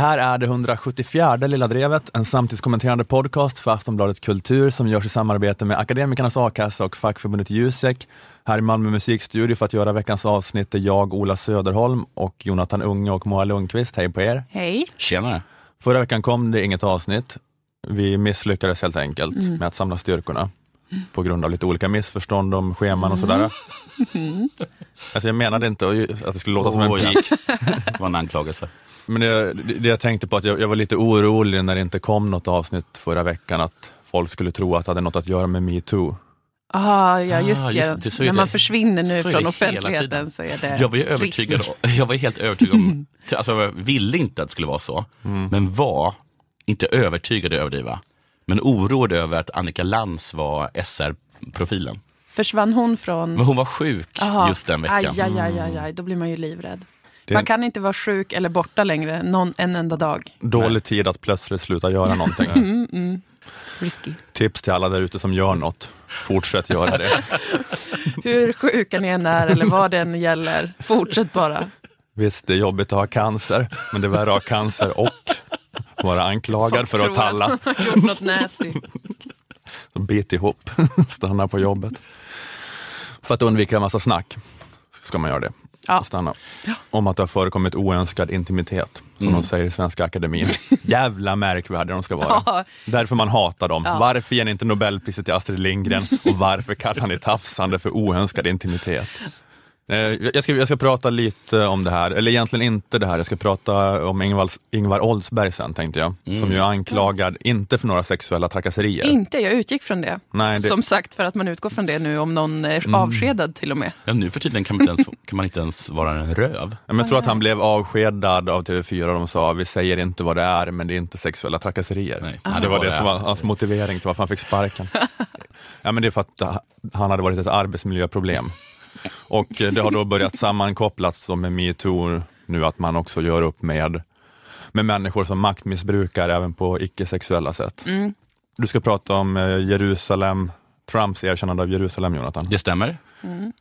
Det här är det 174 Lilla Drevet, en samtidskommenterande podcast för Aftonbladet Kultur som görs i samarbete med Akademikernas A-kassa och fackförbundet Jusek. Här i Malmö musikstudio för att göra veckans avsnitt är jag, Ola Söderholm och Jonathan Unge och Moa Lundqvist. Hej på er! Hej! Tjenare! Förra veckan kom det inget avsnitt. Vi misslyckades helt enkelt Mm. med att samla styrkorna på grund av lite olika missförstånd om scheman och sådär. Mm. Alltså jag menade inte att det skulle låta som en Åh, ja. pik. Det var en anklagelse. Men det, det jag tänkte på att jag, jag var lite orolig när det inte kom något avsnitt förra veckan, att folk skulle tro att det hade något att göra med metoo. Ah, ja, just, Ah, det. just det, så är När det. man försvinner nu Så från det offentligheten så är det Jag var ju övertygad, om- jag var helt övertygad om, alltså jag ville inte att det skulle vara så, men var, inte övertygad är att överdriva, men oroad över att Annika Lantz var SR-profilen. Försvann hon från... Men hon var sjuk Aha. just den veckan. Aj, aj, aj, aj, aj, då blir man ju livrädd. Det Man kan inte vara sjuk eller borta längre någon, en enda dag. dålig tid att plötsligt sluta göra någonting. Risky. Tips till alla där ute som gör något, fortsätt göra det. Hur sjuka ni än är eller vad det än gäller, fortsätt bara. Visst, det är jobbigt att ha cancer, men det är värre att ha cancer och vara anklagad för att talla. man har gjort något nasty. Så bit ihop, stanna på jobbet. För att undvika en massa snack ska man göra det. Ja. Stanna. Om att det har förekommit oönskad intimitet, som de säger i Svenska Akademin. Jävla märkvärdiga de ska vara. Ja. Därför man hatar dem. Ja. Varför ger ni inte Nobelpriset till Astrid Lindgren och varför kallar ni tafsande för oönskad intimitet? Eh, Jag ska, jag ska prata lite om det här, eller egentligen inte det här, jag ska prata om Ingvar, Ingvar Oldsberg sen tänkte jag, som ju är anklagad, inte för några sexuella trakasserier. Inte, jag utgick från det. Nej, det- Som sagt, för att man utgår från det nu om någon är avskedad till och med. Ja, nu för tiden kan man, inte ens, kan man inte ens vara en röv. Ja, men jag tror att han blev avskedad av TV4 och de sa vi säger inte vad det är men det är inte sexuella trakasserier. Nej. Ah. det var det som var hans motivering till varför han fick sparken. ja, men det är för att han hade varit ett arbetsmiljöproblem. Och eh, det har då börjat sammankopplas med metoo nu att man också gör upp med, med människor som maktmissbrukar även på icke-sexuella sätt. Du ska prata om eh, Jerusalem, Trumps erkännande av Jerusalem, Jonathan, Det stämmer.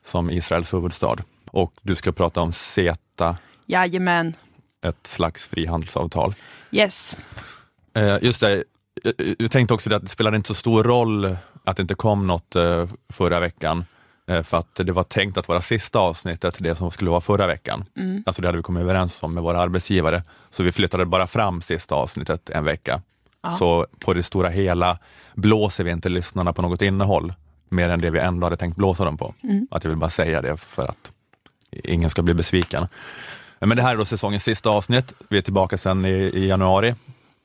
som Israels huvudstad. Och du ska prata om CETA, Jajamän. ett slags frihandelsavtal. Yes. Eh, just det, jag, tänkte också att det spelade inte så stor roll att det inte kom något förra veckan, för att det var tänkt att vara sista avsnittet, det som skulle vara förra veckan. Alltså det hade vi kommit överens om med våra arbetsgivare, så vi flyttade bara fram sista avsnittet en vecka. Så på det stora hela blåser vi inte lyssnarna på något innehåll, mer än det vi ändå hade tänkt blåsa dem på. Att jag vill bara säga det för att ingen ska bli besviken. Men det här är då säsongens sista avsnitt. Vi är tillbaka sen i, i januari,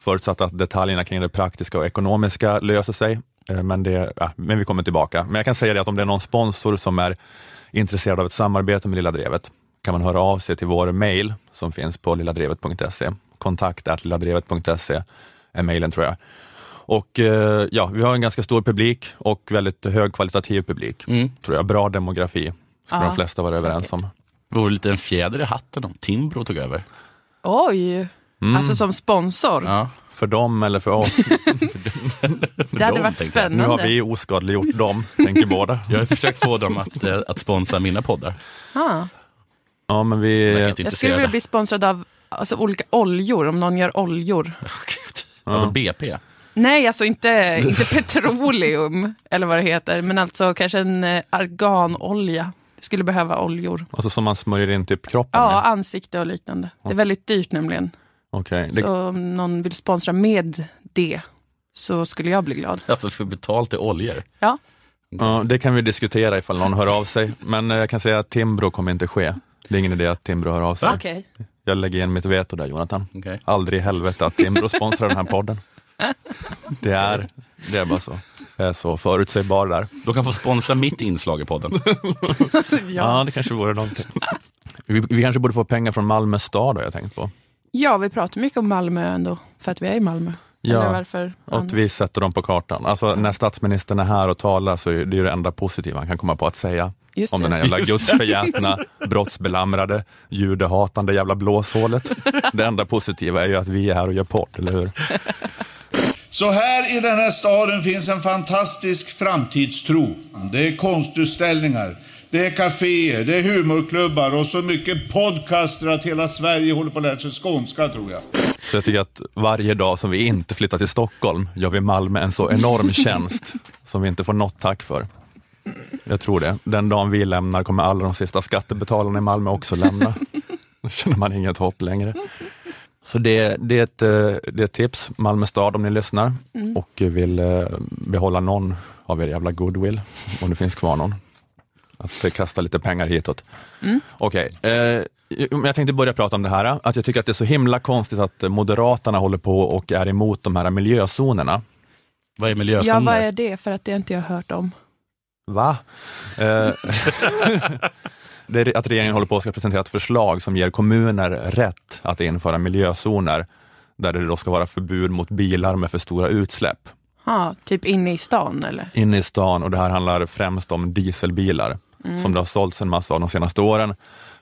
förutsatt att detaljerna kring det praktiska och ekonomiska löser sig. Eh, Men, det, ja, men vi kommer tillbaka. Men jag kan säga det att om det är någon sponsor som är intresserad av ett samarbete med Lilla Drevet kan man höra av sig till vår mail som finns på lilladrevet.se. Kontakt lilladrevet.se är mailen tror jag. Och eh, ja, vi har en ganska stor publik och väldigt högkvalitativ publik. Tror jag. Bra demografi, skulle Ja, de flesta vara överens om. Det vore lite en fjäder i hatten om Timbro tog över. Oj. Alltså som sponsor. Ja. För dem eller för oss? Det hade dem, varit jag. Nu har spännande. vi oskadliggjort dem, tänker båda. Jag har försökt få dem att, eh, att sponsra mina poddar. Ah. Ja, men vi... jag skulle vilja bli sponsrad av alltså, olika oljor, om någon gör oljor. Alltså BP. Nej, alltså inte, inte petroleum eller vad det heter, men alltså kanske en eh, arganolja. Jag skulle behöva oljor. Alltså som man smörjer in typ kroppen Ja, med? ansikte och liknande. Det är väldigt dyrt nämligen. Det, Så om någon vill sponsra med det så skulle jag bli glad. Alltså för betalt i oljor. Ja, ja, det kan vi diskutera ifall någon hör av sig. Men eh, jag kan säga att Timbro kommer inte ske. Det är ingen idé att Timbro hör av sig. okej. Jag lägger in mitt veto där Jonathan. Okej. Aldrig i helvete att Timbro sponsrar den här podden. Det är, det är bara så. Jag är så förutsägbar där. De kan få sponsra mitt inslag i podden. Ja, Ja. det kanske vore någonting. Vi, vi kanske borde få pengar från Malmö stad har jag tänkt på. Ja, vi pratar mycket om Malmö ändå, för att vi är i Malmö. Ja? Och vi sätter dem på kartan. Alltså när statsministern är här och talar så är det ju det enda positiva han kan komma på att säga. Just om det. den här jävla gudsförgätna, brottsbelamrade, judehatande jävla blåshålet. Det enda positiva är ju att vi är här och gör podd, eller hur? Så här i den här staden finns en fantastisk framtidstro. Det är konstutställningar, det är kaféer, det är humorklubbar och så mycket podcaster att hela Sverige håller på att lära sig skånska tror jag. Så jag tycker att varje dag som vi inte flyttar till Stockholm gör vi Malmö en så enorm tjänst som vi inte får något tack för. Jag tror det. Den dagen vi lämnar kommer alla de sista skattebetalarna i Malmö också lämna. Då känner man inget hopp längre. Så det, det, är ett, eh, det är ett tips, Malmö stad om ni lyssnar och vill eh, behålla någon av er jävla goodwill, om det finns kvar någon. Att kasta lite pengar hitåt. Okej, eh, jag tänkte börja prata om det här, att jag tycker att det är så himla konstigt att Moderaterna håller på och är emot de här miljözonerna. Vad är Ja, miljözoner? vad är det? För att det inte jag har hört om. Va? Eh, det är att regeringen håller på att presentera ett förslag som ger kommuner rätt att införa miljözoner där det då ska vara förbud mot bilar med för stora utsläpp Ha, typ inne i stan eller? inne i stan och det här handlar främst om dieselbilar som det har sålts en massa av de senaste åren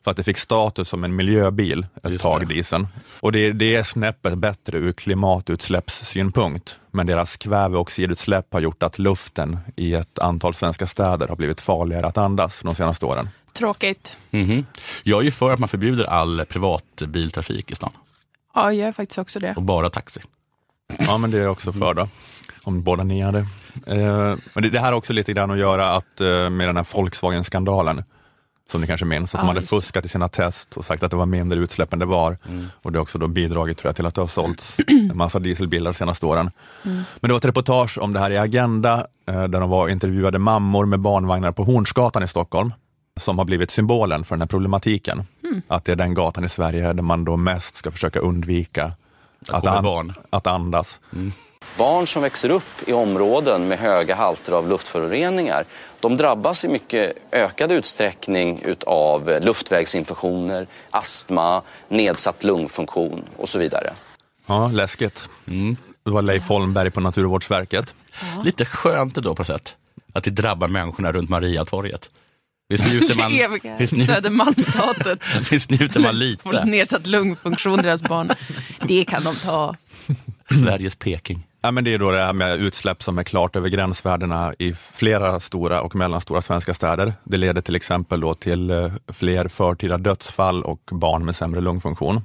för att det fick status som en miljöbil ett Just tag, det. dieseln. Och det, det är snäppet bättre ur klimatutsläppssynpunkt, men deras kväveoxidutsläpp har gjort att luften i ett antal svenska städer har blivit farligare att andas de senaste åren. Tråkigt. Mhm. Jag är ju för att man förbjuder all privatbiltrafik i stan Ja, jag är faktiskt också det. och bara taxi. Ja, men det är jag också för då, om båda ni det. Eh, men det, det här har också lite grann att göra att, eh, med den här Volkswagen-skandalen, som ni kanske minns, att de hade fuskat i sina test och sagt att det var mindre utsläpp än det var. Och det har också då bidragit tror jag, till att det har sålts en massa dieselbilar de senaste åren. Men det var ett reportage om det här i Agenda, eh, där de var intervjuade mammor med barnvagnar på Hornsgatan i Stockholm, som har blivit symbolen för den här problematiken. Att det är den gatan i Sverige där man då mest ska försöka undvika Att med barn. att andas. Barn som växer upp i områden med höga halter av luftföroreningar de drabbas i mycket ökad utsträckning av luftvägsinfektioner, astma, nedsatt lungfunktion och så vidare. Ja, läskigt. Det var Leif Holmberg på Naturvårdsverket. Lite skönt ändå på ett sätt. Att det drabbar människorna runt Mariatorget. Visst njuter man, visst njuter, Södermalmshatet. visst njuter man lite? nedsatt lungfunktion, deras barn. Det kan de ta. Sveriges Peking. Ja, men det är då det här med utsläpp som är klart över gränsvärdena i flera stora och mellanstora svenska städer. Det leder till exempel då till eh, fler förtida dödsfall och barn med sämre lungfunktion.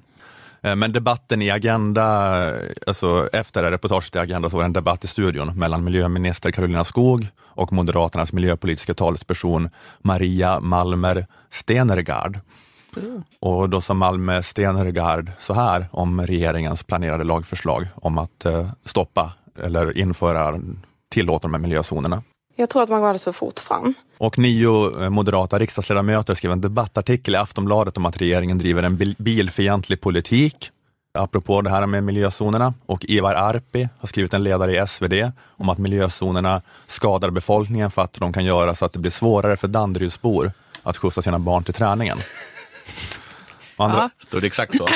Eh, men debatten i Agenda, eh, alltså efter reportaget i Agenda så var det en debatt i studion mellan miljöminister Karolina Skog och Moderaternas miljöpolitiska talesperson Maria Malmer Stenergard. Och då sa Malmö Stenergard så här om regeringens planerade lagförslag om att eh, stoppa eller införa, tillåta de här miljözonerna. Jag tror att man går alldeles för fort fram. Och nio eh, moderata riksdagsledamöter skrev en debattartikel i Aftonbladet om att regeringen driver en bil- bilfientlig politik, apropå det här med miljözonerna. Och Ivar Arpi har skrivit en ledare i SvD om att miljözonerna skadar befolkningen för att de kan göra så att det blir svårare för Danderydsbor att skjutsa sina barn till träningen. Å andra, Ja. Står det exakt så?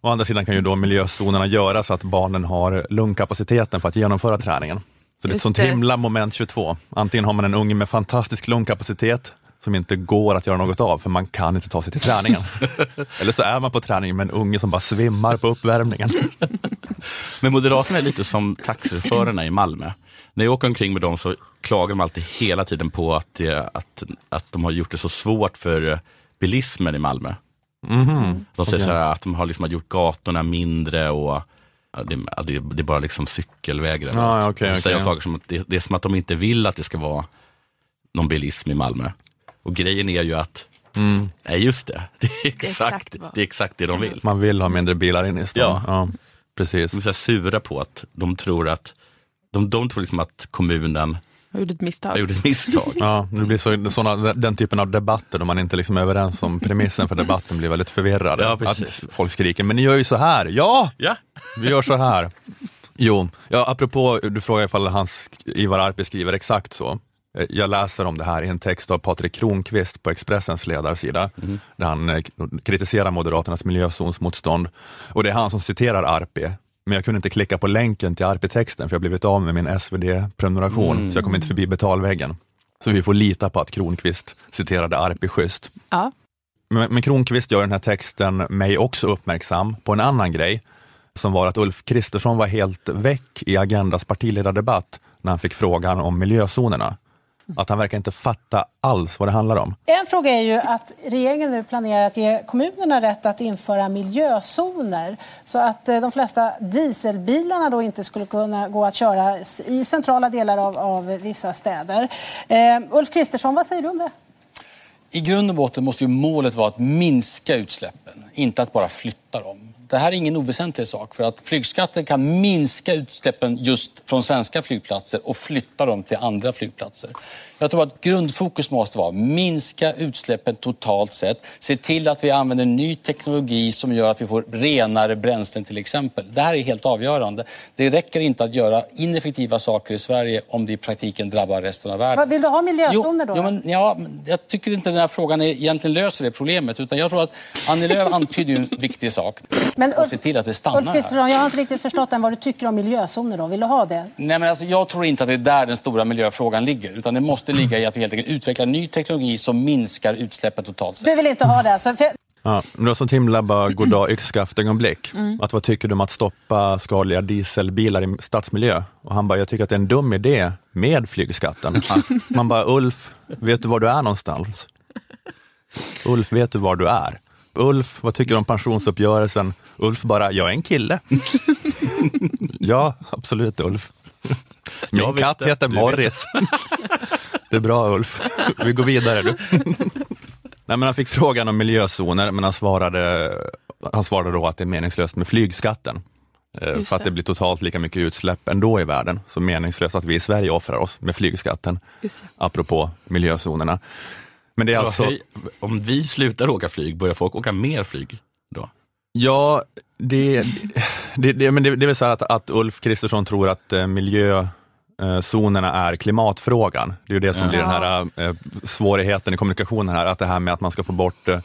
Å andra sidan kan ju då miljözonerna göra så att barnen har lungkapaciteten för att genomföra träningen. Så det är ett sånt himla moment 22. Antingen har man en unge med fantastisk lungkapacitet som inte går att göra något av för man kan inte ta sig till träningen. Eller så är man på träningen med en unge som bara svimmar på uppvärmningen. Men Moderaterna är lite som taxichaufförerna i Malmö. När jag åker omkring med dem så klagar de alltid hela tiden på att, det, att, att de har gjort det så svårt för bilismen i Malmö. De säger Okej. så här att de har liksom gjort gatorna mindre och ja, det, ja, det, det är bara liksom cykelvägar. Ja, De säger okej. saker som att det, det är som att de inte vill att det ska vara någon bilism i Malmö. Och grejen är ju att, nej just det, det är exakt, exakt vad- det är exakt det de vill. Man vill ha mindre bilar inne i stan. Ja. precis. De är så sura på att de tror att, de, de tror liksom att kommunen Jag gjorde ett misstag. har gjort ett misstag. Ja, det blir så, såna, den typen av debatter då man inte liksom är överens om premissen för debatten blir väldigt förvirrade. Ja, att folk skriker, men ni gör ju så här. Ja, Ja, Vi gör så här. Jo, ja, apropå, du frågar ifall hans, Ivar Arpi skriver exakt så. Eh, Jag läser om det här i en text av Patrik Kronqvist på Expressens ledarsida, där han eh, kritiserar Moderaternas miljözonsmotstånd. Och det är han som citerar Arpi, men jag kunde inte klicka på länken till Arpi-texten för jag har blivit av med min SvD-prenumeration, så jag kom inte förbi betalväggen. Så vi får lita på att Kronqvist citerade Arpi schysst. Ja. Men, men Kronqvist gör den här texten mig också uppmärksam på en annan grej, som var att Ulf Kristersson var helt väck i Agendas partiledardebatt när han fick frågan om miljözonerna. Att han verkar inte fatta alls vad det handlar om. En fråga är ju att regeringen nu planerar att ge kommunerna rätt att införa miljözoner så att eh, de flesta dieselbilarna då inte skulle kunna gå att köra i centrala delar av, av vissa städer. Eh, Ulf Kristersson, vad säger du om det? I grund och botten måste ju målet vara att minska utsläppen, inte att bara flytta dem. Det här är ingen oväsentlig sak för att flygskatten kan minska utsläppen just från svenska flygplatser och flytta dem till andra flygplatser. Jag tror att grundfokus måste vara minska utsläppen totalt sett. Se till att vi använder ny teknologi som gör att vi får renare bränslen till exempel. Det här är helt avgörande. Det räcker inte att göra ineffektiva saker i Sverige om det i praktiken drabbar resten av världen. Vill du ha miljözoner då? Jo, men, ja, jag tycker inte den här frågan är, egentligen löser det problemet. Utan jag tror att Annie Lööf antyder en viktig sak. Men och se till att det stannar Ulf Kristersson, jag har inte riktigt förstått än vad du tycker om miljözoner. Då. Vill du ha det? Nej, men alltså, jag tror inte att det är där den stora miljöfrågan ligger. Utan det måste ligga i att vi helt enkelt utvecklar ny teknologi som minskar utsläppen totalt sett. Du vill inte ha det alltså? För... Ja, det var sånt himla bara goddag yxskaft-ögonblick. Mm. Att vad tycker du om att stoppa skadliga dieselbilar i stadsmiljö? Och han bara, jag tycker att det är en dum idé med flygskatten. Man bara, Ulf, vet du var du är någonstans? Ulf, vet du var du är? Ulf, vad tycker du om pensionsuppgörelsen? Ulf bara, jag är en kille. ja, absolut Ulf. Min katt heter Morris. det är bra Ulf. Vi går vidare du. Nej, men han fick frågan om miljözoner, men han svarade, han svarade då att det är meningslöst med flygskatten. Eh, Just för att det blir totalt lika mycket utsläpp ändå i världen, så meningslöst att vi i Sverige offrar oss med flygskatten. Apropå miljözonerna. Men det är alltså... Hej, om vi slutar åka flyg, börjar folk åka mer flyg då? Ja, det, det, det, men det, det är väl så att, att Ulf Kristersson tror att eh, miljözonerna är klimatfrågan. Det är ju det som ja. blir den här eh, svårigheten i kommunikationen här, att det här med att man ska få bort eh,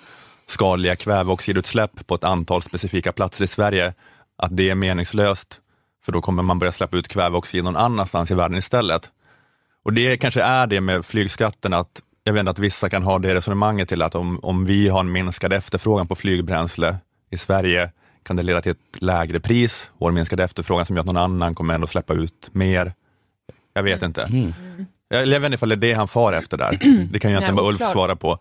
skadliga kväveoxidutsläpp på ett antal specifika platser i Sverige, att det är meningslöst, för då kommer man börja släppa ut kväveoxid någon annanstans i världen istället. Och det kanske är det med flygskatten, att jag vet att vissa kan ha det resonemanget till att om, om vi har en minskad efterfrågan på flygbränsle i Sverige kan det leda till ett lägre pris, vår minskade efterfrågan som gör att någon annan kommer ändå släppa ut mer. Jag vet inte. Mm. Jag vet inte ifall det är det han far efter där. Det kan ju egentligen bara Ulf svara på.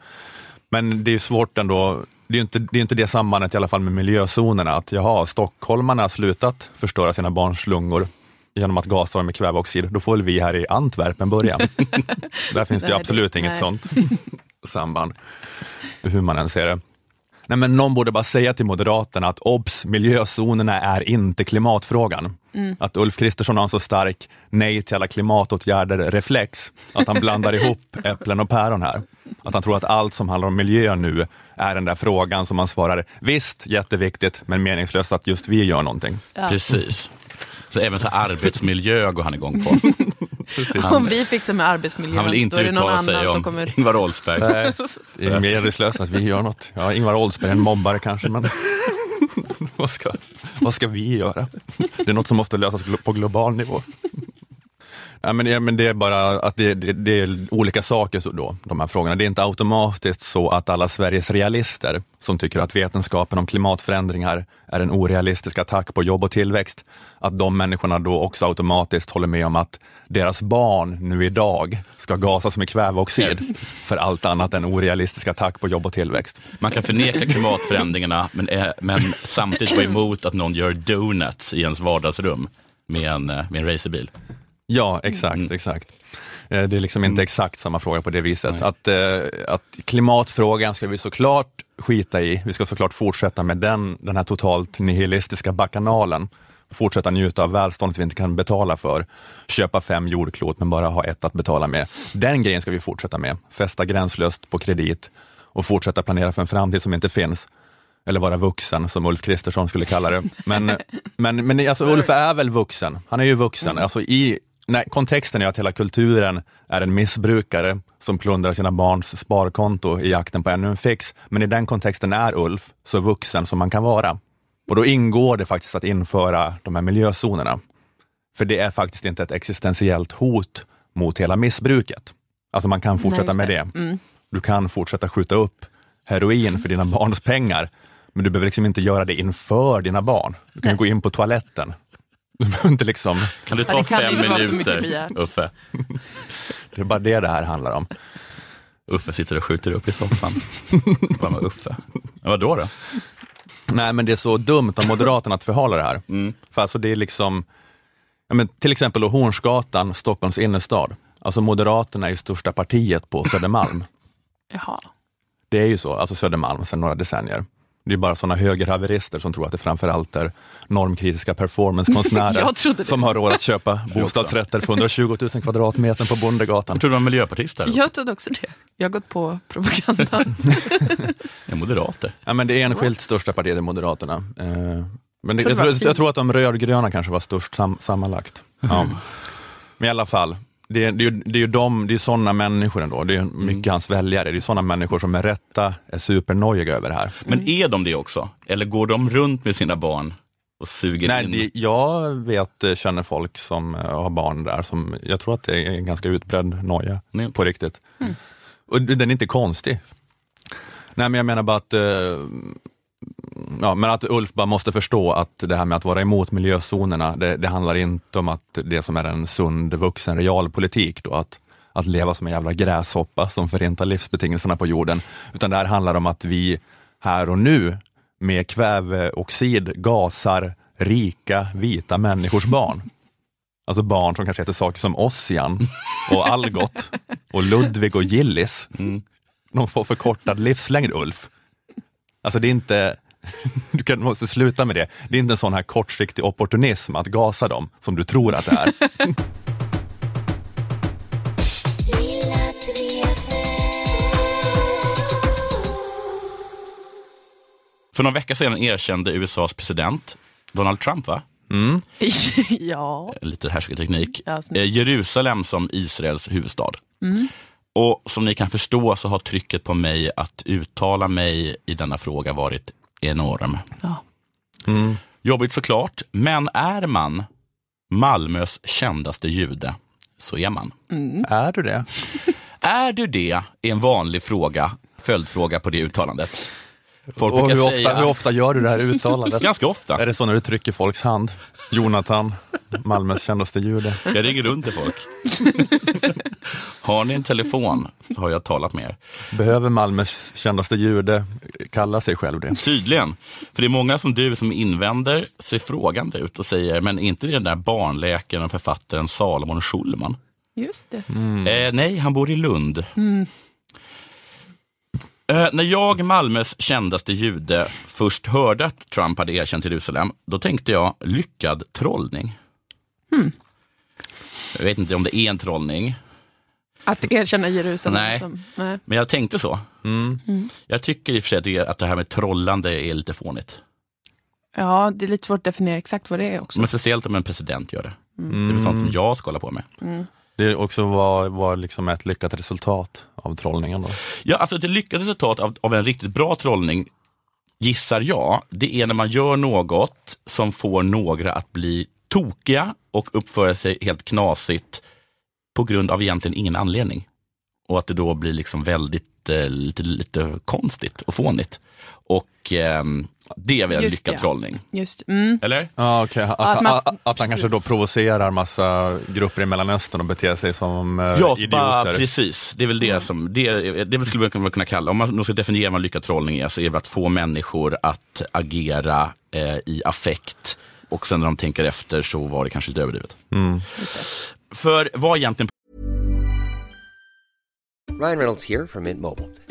Men det är svårt ändå, det är inte det, är inte det sambandet i alla fall med miljözonerna, att jaha, stockholmarna har slutat förstöra sina barns lungor genom att gasa dem med kväveoxid, då får väl vi här i Antwerpen börja. Där finns det ju absolut inget nej. sånt samband, hur man än ser det. Nej, men någon borde bara säga till Moderaterna att obs, miljözonerna är inte klimatfrågan. Mm. Att Ulf Kristersson har en så stark nej till alla klimatåtgärder-reflex, att han blandar ihop äpplen och päron här. Att han tror att allt som handlar om miljö nu är den där frågan som man svarar, visst, jätteviktigt, men meningslöst att just vi gör någonting. Ja. Precis. Så även så arbetsmiljö går han igång på. Han, Om vi fixar med arbetsmiljön, han vill inte då är det någon annan sig om som kommer... Ingvar Oldsberg. Nej, det är meningslöst att vi gör något. Ja, Ingvar Oldsberg är en mobbare kanske, men vad, ska, vad ska vi göra? Det är något som måste lösas på global nivå. Ja, men, ja, men det är bara att det, det, det, är olika saker så då, de här frågorna. Det är inte automatiskt så att alla Sveriges realister som tycker att vetenskapen om klimatförändringar är en orealistisk attack på jobb och tillväxt, att de människorna då också automatiskt håller med om att deras barn nu idag ska gasas med kväveoxid för allt annat än orealistisk attack på jobb och tillväxt. Man kan förneka klimatförändringarna men, men samtidigt vara emot att någon gör donuts i ens vardagsrum med en, med en racerbil. Ja, exakt, mm. exakt. Eh, det är liksom inte mm. exakt samma fråga på det viset. Att, eh, att klimatfrågan ska vi såklart skita i. Vi ska såklart fortsätta med den, den här totalt nihilistiska bakanalen. Fortsätta njuta av välståndet vi inte kan betala för. Köpa fem jordklot men bara ha ett att betala med. Den grejen ska vi fortsätta med. Fästa gränslöst på kredit och fortsätta planera för en framtid som inte finns eller vara vuxen som Ulf Kristersson skulle kalla det. Men, men, men alltså, Ulf är väl vuxen? Han är ju vuxen. Mm. Alltså, i, nej, kontexten är att hela kulturen är en missbrukare som plundrar sina barns sparkonto i jakten på ännu en fix. Men i den kontexten är Ulf så vuxen som man kan vara. Och då ingår det faktiskt att införa de här miljözonerna. För det är faktiskt inte ett existentiellt hot mot hela missbruket. Alltså man kan fortsätta Nej, det. med det. Mm. Du kan fortsätta skjuta upp heroin för dina barns pengar, men du behöver liksom inte göra det inför dina barn. Du kan gå in på toaletten du behöver inte liksom... Kan du ta ja, fem minuter, Uffe? Det är bara det det här handlar om. Uffe sitter och skjuter upp i soffan. Bara med Uffe. Ja, vadå då? Nej, men det är så dumt av Moderaterna att förhala det här. För alltså det är liksom, men till exempel då Hornsgatan, Stockholms innerstad. Alltså Moderaterna är ju största partiet på Södermalm. Jaha. Det är ju så, alltså Södermalm sedan några decennier. Det är bara sådana högerhaverister som tror att det framförallt är normkritiska performancekonstnärer som har råd att köpa bostadsrätter för 120 000 kvadratmeter på Bondegatan. Jag trodde du var miljöpartist eller? Jag trodde också det. Jag har gått på propagandan. Ja, moderater. Ja, men det är enskilt största partiet är Moderaterna. Eh, Men det, jag, jag tror att de rödgröna kanske var störst sam, sammanlagt. Ja. Men i alla fall, det är, det är, ju- det är ju de, det är sådana människor ändå. Det är mycket hans väljare. Det är sådana människor som med rätta är supernojiga över det här. Men är de det också? Eller går de runt med sina barn och suger Nej, in? det, jag vet, eh, känner folk som eh, har barn där, som jag tror att det är en ganska utbredd noja Nej. på riktigt. Och den är inte konstig. Nej, men jag menar bara att, eh, ja, men att Ulf bara måste förstå att det här med att vara emot miljözonerna, det, det handlar inte om att det som är en sund vuxen realpolitik, då, att, att leva som en jävla gräshoppa som förintar livsbetingelserna på jorden, utan det här handlar om att vi här och nu med kväveoxid gasar rika vita människors barn. Alltså barn som kanske heter saker som Ossian och Algot och Ludvig och Gillis. De får förkortad livslängd, Ulf. Alltså det är inte, du kan, måste sluta med det. Det är inte en sån här kortsiktig opportunism att gasa dem som du tror att det är. För några veckor sedan erkände USAs president, Donald Trump, va? ja. lite härskarteknik, Ja, eh, Jerusalem som Israels huvudstad. Och som ni kan förstå så har trycket på mig att uttala mig i denna fråga varit enorm. Ja. Jobbigt såklart, men är man Malmös kändaste jude så är man. är du det? Är du det? är en vanlig fråga, följdfråga på det uttalandet. Folk Och hur ofta, säga, hur ofta gör du det här uttalandet? ganska ofta. Är det så när du trycker folks hand? Jonathan, Malmös kändaste jude. Jag ringer runt till folk. Har ni en telefon så har jag talat med er. Behöver Malmös kändaste jude kalla sig själv det? Tydligen. För det är många som du som invänder ser frågande ut och säger, men inte den där barnläkaren och författaren Salomon Schulman? Just det. Eh, nej, han bor i Lund. Eh, när jag, Malmös kändaste jude, först hörde att Trump hade erkänt Jerusalem, då tänkte jag lyckad trollning. Jag vet inte om det är en trollning, Att erkänna Jerusalem. Nej. Som, nej. men jag tänkte så. Jag tycker i och för sig att det- här med trollande är lite fånigt. Ja, det är lite svårt att definiera exakt vad det är också. Men speciellt om en president gör det. Det är väl sånt som jag ska hålla på med. Det är också var, var liksom ett lyckat resultat av trollningen. Då. Ja, alltså ett lyckat resultat av, av en riktigt bra trollning, gissar jag, det är när man gör något som får några att bli tokiga och uppföra sig helt knasigt på grund av egentligen ingen anledning. Och att det då blir liksom väldigt eh, lite, lite konstigt och fånigt. Och eh, det är väl en lyckad det. trollning? Just, mm. Eller? Ja, okej. Att, Att man- att, att han kanske då provocerar massa grupper i Mellanöstern och beter sig som eh, Ja, idioter. bara, precis. Det är väl det som, det, det skulle man kunna kalla, om man nu ska definiera vad lyckad trollning är, så är det att få människor att agera eh, i affekt och sen när de tänker efter så var det kanske lite överdrivet. För vad egentligen Ryan Reynolds here from Mint Mobile.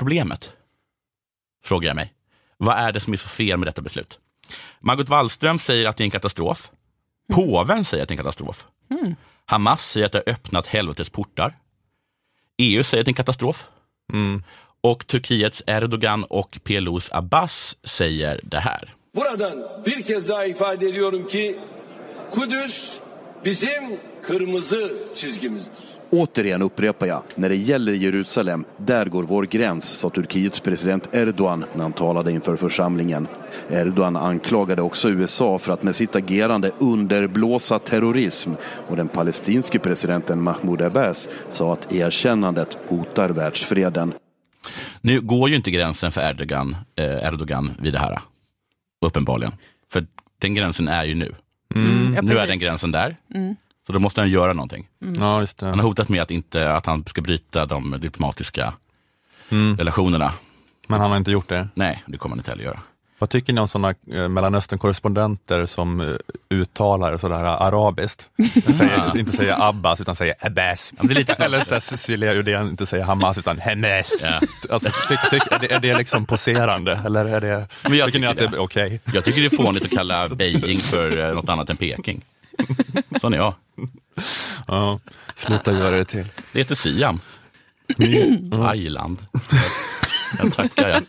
problemet? Frågar jag mig. Vad är det som är så fel med detta beslut? Margot Wallström säger att det är en katastrof. Påven säger att det är en katastrof. Hamas säger att det har öppnat helvetets portar. EU säger att det är en katastrof. Och Turkiets Erdogan och PLOs Abbas säger det här. Buradan bir kez daha ifade ediyorum ki Kudüs bizim kırmızı çizgimizdir. Återigen upprepar jag, när det gäller Jerusalem, där går vår gräns, sa Turkiets president Erdogan när han talade inför församlingen. Erdogan anklagade också USA för att med sitt agerande underblåsa terrorism och den palestinske presidenten Mahmoud Abbas sa att erkännandet hotar världsfreden. Nu går ju inte gränsen för Erdogan, eh, Erdogan vid det här, uppenbarligen. För den gränsen är ju nu. Mm, ja, nu är den gränsen där. Mm. Så då måste han göra någonting. Ja, just det. Han har hotat med att, inte, att han ska bryta de diplomatiska Mm. relationerna. Men han har inte gjort det. Nej, det kommer han inte heller göra. Vad tycker ni om sådana eh, Mellanöstern-korrespondenter som eh, uttalar sådär arabiskt? Säger, inte säger Abbas utan säger Abbas. det är lite så- Eller så Cecilia Uddén inte säger Hamas utan Hamas. Ja. Alltså, tyck, tyck, är, det, är det liksom poserande eller är det, Men jag tycker ni tycker att det det. är okej? Jag tycker det är fånigt att kalla Beijing för eh, något annat än Peking. Sån är jag. Ja, sluta göra det till. Det heter Siam. Thailand. Jag tackar jag.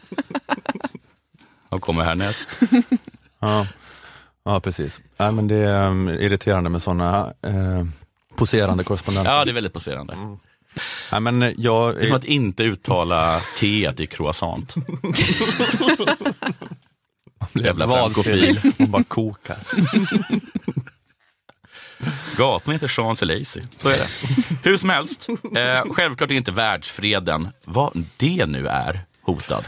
Jag kommer härnäst. Ja, ja precis. Nej, men det är um, irriterande med sådana eh, poserande korrespondenter. Ja, det är väldigt poserande. Nej, men eh, jag, Det är som att inte uttala T i croissant. Jävla frankofil. Man bara kokar. Gatan heter Champs-Élysées, så är det. Hur som helst, eh, självklart är inte världsfreden, vad det nu är, hotad.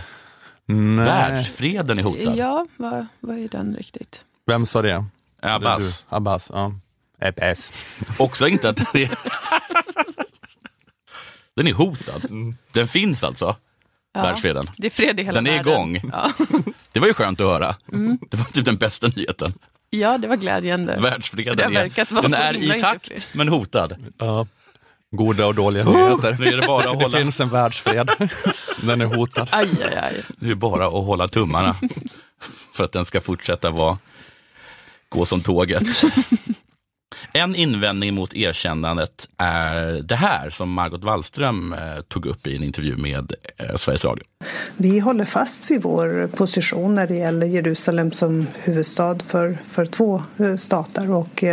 Nej. Världsfreden är hotad. Ja, vad, vad är den riktigt? Vem sa det? Abbas. Du, Abbas, ja. Abbas. Också inte att den är... den är hotad. Den finns alltså, Ja, världsfreden. Det är fred i hela Den är världen. igång. Ja. Det var ju skönt att höra. Mm. Det var typ den bästa nyheten. Ja, det var glädjande. Världsfreden Det har är, verkat vara den så är himla i takt, men hotad. Ja. Goda och dåliga Oh, nyheter. nu är det bara att det hålla- finns en världsfred. Den är hotad. Aj, aj, aj. Det är bara att hålla tummarna för att den ska fortsätta vara, gå som tåget. En invändning mot erkännandet är det här som Margot Wallström eh, tog upp i en intervju med eh, Sveriges Radio. Vi håller fast vid vår position när det gäller Jerusalem som huvudstad för, för två eh, stater och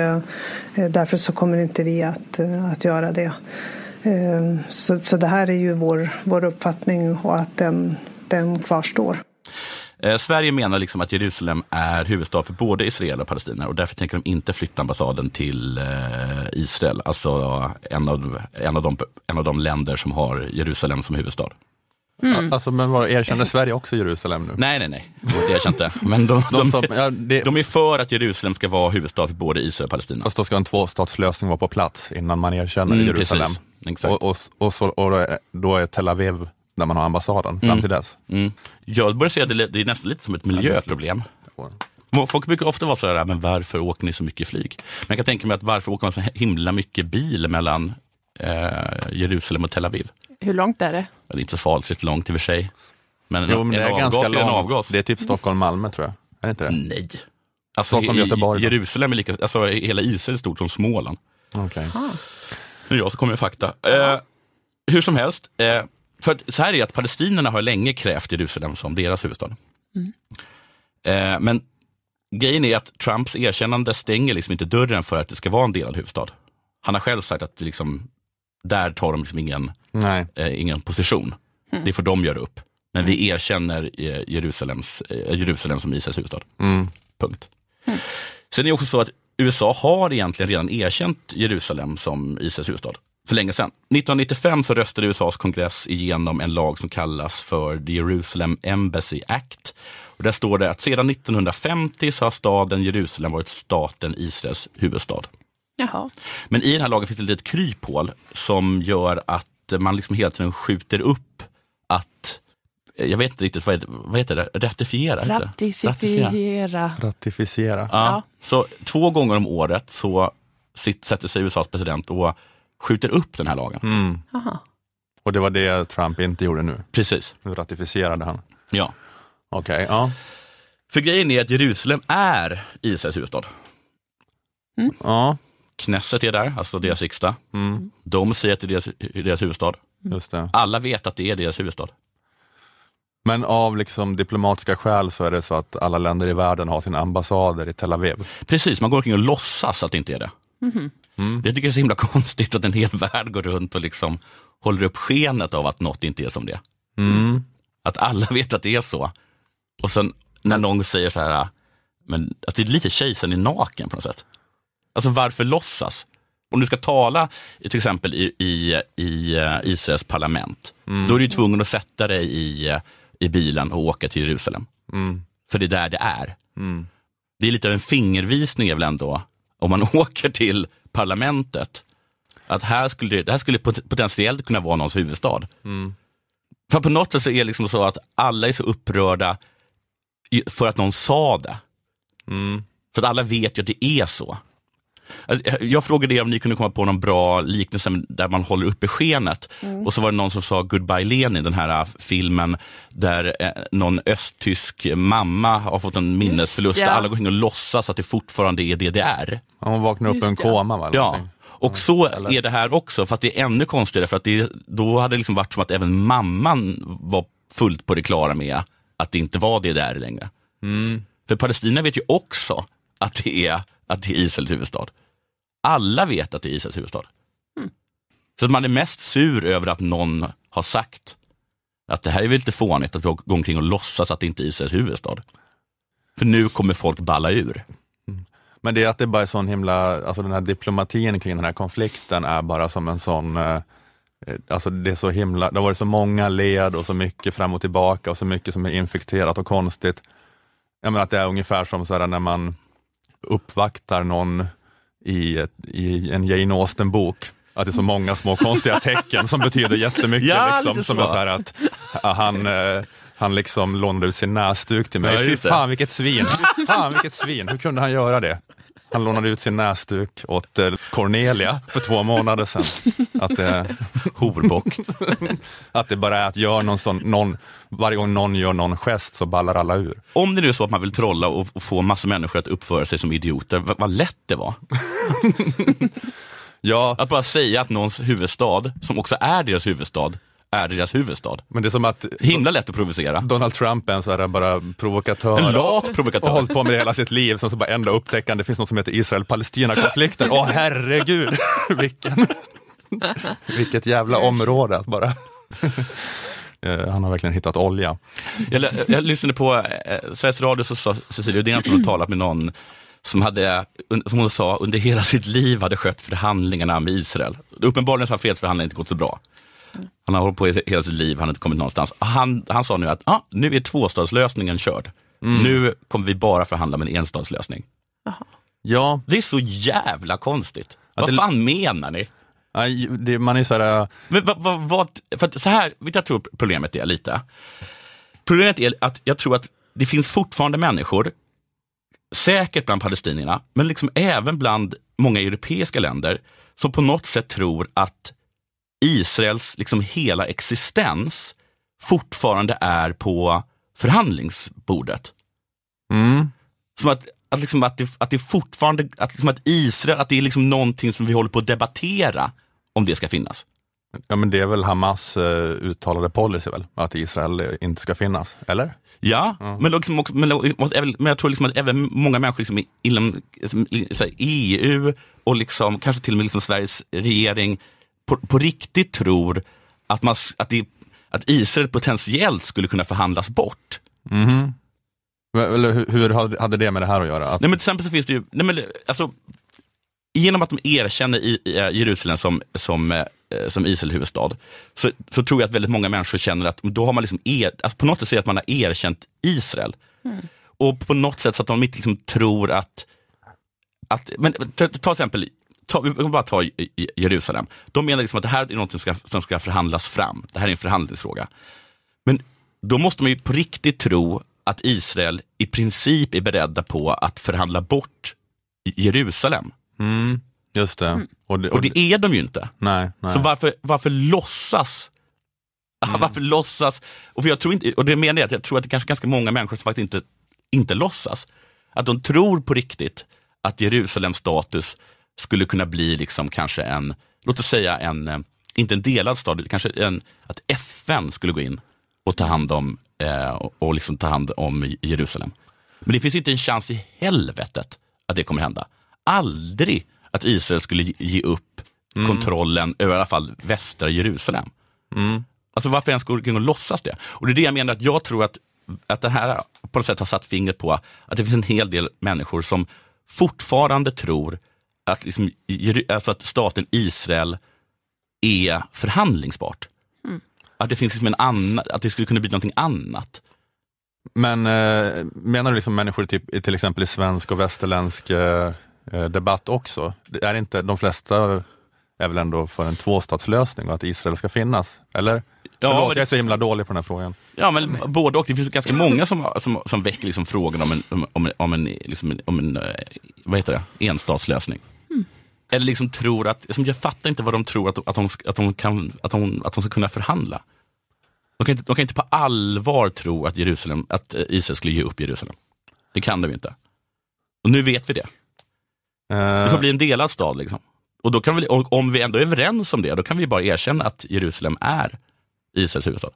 därför så kommer inte vi att, att göra det. Så, så det här är ju vår, vår uppfattning och att den, den kvarstår. Eh, Sverige menar liksom att Jerusalem är huvudstad för både Israel och Palestina och därför tänker de inte flytta ambassaden till eh, Israel, alltså en av, en, av de, en av de länder som har Jerusalem som huvudstad. Mm. Alltså, men vad, erkänner Sverige också Jerusalem nu? Nej, nej, nej, det erkänner inte. Men de, de, De som, ja, det, de är för att Jerusalem ska vara huvudstad för både Israel och Palestina. fast då ska en tvåstatslösning vara på plats innan man erkänner Mm, Jerusalem. precis. Exakt. Och, och, och, så, och då är- då är Tel Aviv där man har ambassaden fram Mm. till dess. Mm. Jag börjar se att det, det är nästan lite som ett miljöproblem. Folk brukar ofta vara sådär, men varför åker ni så mycket flyg? Men jag kan tänka mig att varför åker man så himla mycket bil mellan eh, Jerusalem och Tel Aviv? Hur långt är det? Det är inte så farligt långt i och för sig. Men en, Jo, men det är ganska långt. avgas. Det är typ Stockholm-Malmö tror jag. Är det inte det? Nej. Alltså, Stockholm, Göteborg. Jerusalem är lika, alltså hela Israel är stort som Småland. Okej. Nu är jag som kommer med fakta. Eh, hur som helst, eh, för att, så här är att palestinierna har länge krävt Jerusalem som deras huvudstad. Mm. Eh, men grejen är att Trumps erkännande stänger liksom inte dörren för att det ska vara en delad huvudstad. Han har själv sagt att liksom, där tar de liksom ingen, eh, ingen position. Mm. Det får de göra upp. Men vi erkänner eh, Jerusalems, eh, Jerusalem som Israels huvudstad. Mm. Punkt. Sen är det också så att USA har egentligen redan erkänt Jerusalem som Israels huvudstad. För länge sedan. 1995 så röstade USAs kongress igenom en lag som kallas för The Jerusalem Embassy Act. Och där står det att sedan 1950 så har staden Jerusalem varit staten Israels huvudstad. Jaha. Men i den här lagen finns det ett litet kryphål som gör att man liksom hela tiden skjuter upp att, jag vet inte riktigt, vad heter, vad heter det? Ratifiera? Ratifiera. Ratificera. Ja. Så två gånger om året så sitt, sätter sig USAs president och skjuter upp den här lagen. Mm. Aha. Och det var det Trump inte gjorde nu. Precis. Nu ratificerade han. Ja. Okej, ja. För grejen är att Jerusalem är Israels huvudstad. Ja, Knesset är där, alltså deras riksdag. mm. De säger att det är deras, deras huvudstad. just det. Alla vet att det är deras huvudstad. Men av liksom diplomatiska skäl så är det så att alla länder i världen har sina ambassader i Tel Aviv. Precis, man går omkring och låtsas att det inte är det. Mhm. Jag tycker det är så himla konstigt att en hel värld går runt och liksom håller upp skenet av att något inte är som det är. Mm. Att alla vet att det är så. Och sen när någon säger så här, men att det är lite kejsaren är naken på något sätt. Alltså varför låtsas? Om du ska tala i, till exempel i, i, i eh, Israels parlament, Mm. då är du tvungen att sätta dig i, eh, i bilen och åka till Jerusalem. Mm. För det är där det är. Mm. Det är lite av en fingervisning väl ändå, om man åker till parlamentet, att här skulle det, det här skulle pot- potentiellt kunna vara någons huvudstad. Mm. För på något sätt så är det liksom så att alla är så upprörda för att någon sa det. Mm. För att alla vet ju att det är så. Alltså, Jag frågade er om ni kunde komma på någon bra liknelse där man håller uppe skenet. Mm. Och så var det någon som sa Goodbye Lenin, den här äh, filmen där eh, någon östtysk mamma har fått en minnesförlust. Just, ja. Alla går in och låtsas att det fortfarande är DDR. Hon vaknar upp en Just det. koma va? eller Ja, någonting? och så är det här också, fast det är ännu konstigare för att det, då hade det liksom varit som att även mamman var fullt på det klara med att det inte var DDR längre. Mm. För Palestina vet ju också att det är, att det är Israels huvudstad. Alla vet att det är Israels huvudstad. Så att man är mest sur över att någon har sagt att det här är väl lite fånigt att vi går omkring och låtsas att det inte är Israels huvudstad. För nu kommer folk balla ur. Men det är att det bara är sån himla, alltså den här diplomatin kring den här konflikten är bara som en sån, eh, alltså det är så himla, det har varit så många led och så mycket fram och tillbaka och så mycket som är infekterat och konstigt. Jag menar att det är ungefär som så här när man uppvaktar någon i, ett, i en Jane Austen-bok. Att det är så många små konstiga tecken som betyder jättemycket. Ja, liksom, som är så här att han, eh, han liksom lånade ut sin näsduk till mig. Ja, Fy fan vilket svin! Fy fan vilket svin! Hur kunde han göra det? Han lånade ut sin näsduk åt eh, Cornelia för två månader sedan. Att det, Horbock. att det bara är att göra någon sån, någon, varje gång någon gör någon gest så ballar alla ur. Om det nu är så att man vill trolla och, och få massa människor att uppföra sig som idioter, vad, vad lätt det var. ja. Att bara säga att någons huvudstad, som också är deras huvudstad, är deras huvudstad. Men det är som att Himla lätt att provocera. Donald Trump är en sån här bara provokatör. En lat provokatör. Och hållit på med det hela sitt liv, sen så bara ändå upptäcker det finns något som heter Israel-Palestina-konflikten. Åh herregud, vilken, vilket jävla område att bara... Eh, Han har verkligen hittat olja. Jag, jag lyssnade på eh, Sveriges Radio, så sa Cecilia Uddén att hon talat med någon som hade, som hon sa, under hela sitt liv hade skött förhandlingarna med Israel. Uppenbarligen så har fredsförhandlingarna inte gått så bra. Han har hållit på i hela sitt liv, han har inte kommit någonstans. Han, han sa nu att ah, nu är tvåstadslösningen körd. Mm. Nu kommer vi bara förhandla med en enstadslösning. Ja. Det är så jävla konstigt. Ja, Vad det- fan menar ni? Nej, det, man är så här, Men vad, vad, vad, för att så här, vet jag tror problemet är lite. Problemet är att jag tror att det finns fortfarande människor, säkert bland palestinierna, men liksom även bland många europeiska länder, som på något sätt tror att Israels liksom hela existens fortfarande är på förhandlingsbordet. Mm. Som att, att, liksom att, det, att det fortfarande, att, liksom att Israel, att det är liksom någonting som vi håller på att debattera om det ska finnas. Ja men det är väl Hamas eh, uttalade policy väl, att Israel inte ska finnas, eller? Ja, Men, liksom också, men, men jag tror liksom att även många människor liksom inom EU och liksom, kanske till och med liksom Sveriges regering på, på riktigt tror att, man, att, det, att Israel potentiellt skulle kunna förhandlas bort. Mhm. Eller hur, hur hade det med det här att göra? Att, Nej, men till exempel så finns det ju, nej, men, alltså, genom att de erkänner i, i, eh, Jerusalem som, som, eh, som Israel huvudstad, så, så tror jag att väldigt många människor känner att då har man liksom er, att på något sätt att man har erkänt Israel. Och på något sätt så att de inte liksom tror att, att men ta, ta till exempel, ta, vi kan bara ta Jerusalem. De menar liksom att det här är något som ska, som ska förhandlas fram. Det här är en förhandlingsfråga. Men då måste man ju på riktigt tro att Israel i princip är beredda på att förhandla bort Jerusalem. mm, just det. Och det, Och det är de ju inte. nej, nej. Så varför, varför låtsas? Varför låtsas? Och, för jag tror inte, och det menar jag, att jag tror att det kanske är ganska många människor som faktiskt inte, inte låtsas. Att de tror på riktigt att Jerusalems status skulle kunna bli liksom kanske en, låt oss säga en, eh, inte en delad stad, kanske en, att FN skulle gå in och ta hand om, eh, och, liksom ta hand om Jerusalem. Men det finns inte en chans i helvetet att det kommer hända. Aldrig att Israel skulle ge- upp kontrollen över i alla fall västra Jerusalem. Mm. Alltså varför ens gå och låtsas det? Och det är det jag menar, att jag tror att, att det här på något sätt har satt fingret på att det finns en hel del människor som fortfarande tror att, liksom, alltså att staten Israel är förhandlingsbart. Mm. Att det finns liksom en annan, att det skulle kunna bli någonting annat. Men eh, menar du liksom människor typ, i till exempel i svensk och västerländsk eh, eh, debatt också? Det Är inte de flesta är väl ändå för en tvåstatslösning och att Israel ska finnas? Eller? Ja, Förlåt, jag är så himla dålig på den här frågan. Ja, men både och. Det finns ganska många som, som, som väcker liksom frågan om en, om, om, en, liksom en, om en eh, vad heter det? enstatslösning. Eller liksom tror att, liksom jag fattar inte vad de tror att, att, de, att, de kan, att, de, att de ska kunna förhandla. De kan, inte, de kan inte på allvar tro att, Jerusalem, att eh, Israel skulle ge upp Jerusalem. Det kan de inte. Och nu vet vi det. Eh, Det får bli en delad stad. Liksom. Och då kan vi, och om vi ändå är överens om det, då kan vi bara erkänna att Jerusalem är Israels huvudstad.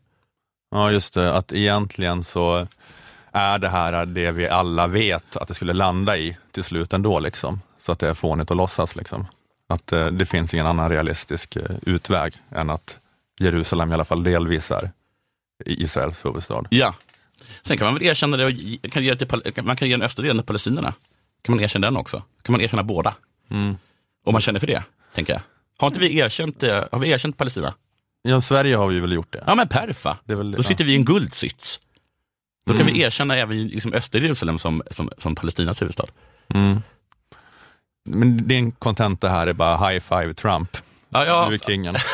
Ja, just det. Att egentligen så är det här det vi alla vet att det skulle landa i till slut ändå. Liksom. Så att det är fånigt att låtsas. Liksom. Att eh, det finns ingen annan realistisk eh, utväg än att Jerusalem i alla fall delvis är Israels huvudstad. Ja. Sen kan man väl erkänna det, och ge- kan ge det till, man kan ge den östra delen till palestinierna. Kan man erkänna den också? Kan man erkänna båda? Mm. Om man känner för det, tänker jag. Har inte vi erkänt, eh, har vi erkänt Palestina? Ja, Sverige har vi väl gjort det. Ja men perfa. Väl, Då sitter vi i en guldsits. Då kan Mm. vi erkänna även liksom östra Jerusalem som, som, som Palestinas huvudstad. Mm. Men din kontenta här är bara high five Trump. Ja, ja. Du är kingen.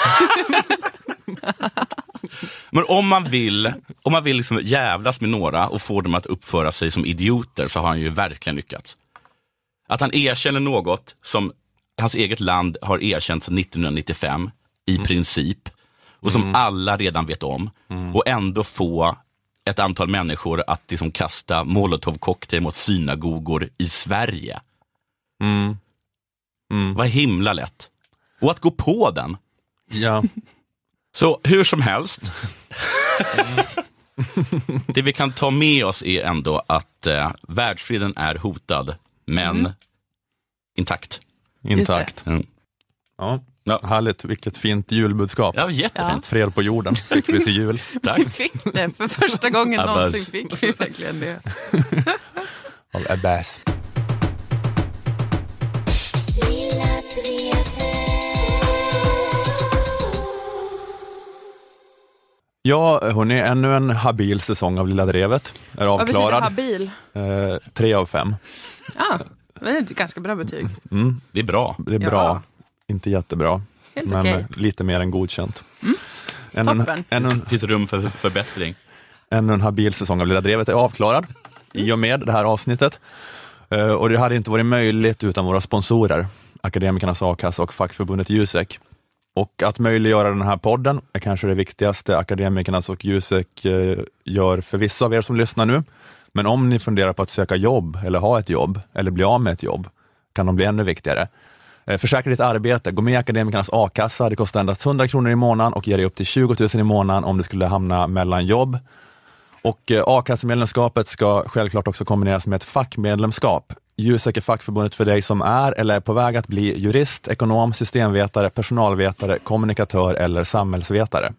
Men om man vill, om man vill liksom jävlas med några och få dem att uppföra sig som idioter så har han ju verkligen lyckats. Att han erkänner något som hans eget land har erkänt sedan 1995 i princip och som alla redan vet om och ändå få ett antal människor att liksom kasta molotovcocktail mot synagogor i Sverige. Mm. Mm. Vad himla lätt. Och att gå på den. Ja. Så hur som helst. det vi kan ta med oss är ändå att eh, världsfreden är hotad, men Mm. intakt. Intakt. Mm. Ja. Härligt, vilket fint julbudskap. Ja, jättefint. Fred på jorden fick vi till jul. Tack. Fick det, för första gången någonsin fick vi verkligen det. Av Abbas. Ja, hörni, ännu en habil säsong av Lilla Drevet är Vad betyder avklarad. habil? Eh, tre av fem. Ah, det är ett ganska bra betyg. Mm. Det är bra. Det är Ja. bra. Inte jättebra, Helt men eh, lite mer än godkänt. Ännu en, Toppen. ännu en, Det finns rum för förbättring. ännu en habil säsong av Lilla Drevet är avklarad i och med det här avsnittet. Eh, Och det hade inte varit möjligt utan våra sponsorer, Akademikernas a-kassa och fackförbundet Jusek. Och att möjliggöra den här podden är kanske det viktigaste Akademikernas och Jusek eh, gör för vissa av er som lyssnar nu. Men om ni funderar på att söka jobb eller ha ett jobb eller bli av med ett jobb kan de bli ännu viktigare. Eh, Försäkra ditt arbete, gå med i Akademikernas a-kassa. Det kostar endast 100 kronor i månaden och ger dig upp till 20 000 i månaden om du skulle hamna mellan jobb. Och eh, a-kassemedlemskapet ska självklart också kombineras med ett fackmedlemskap. Jusek är fackförbundet för dig som är eller är på väg att bli jurist, ekonom, systemvetare, personalvetare, kommunikatör eller samhällsvetare.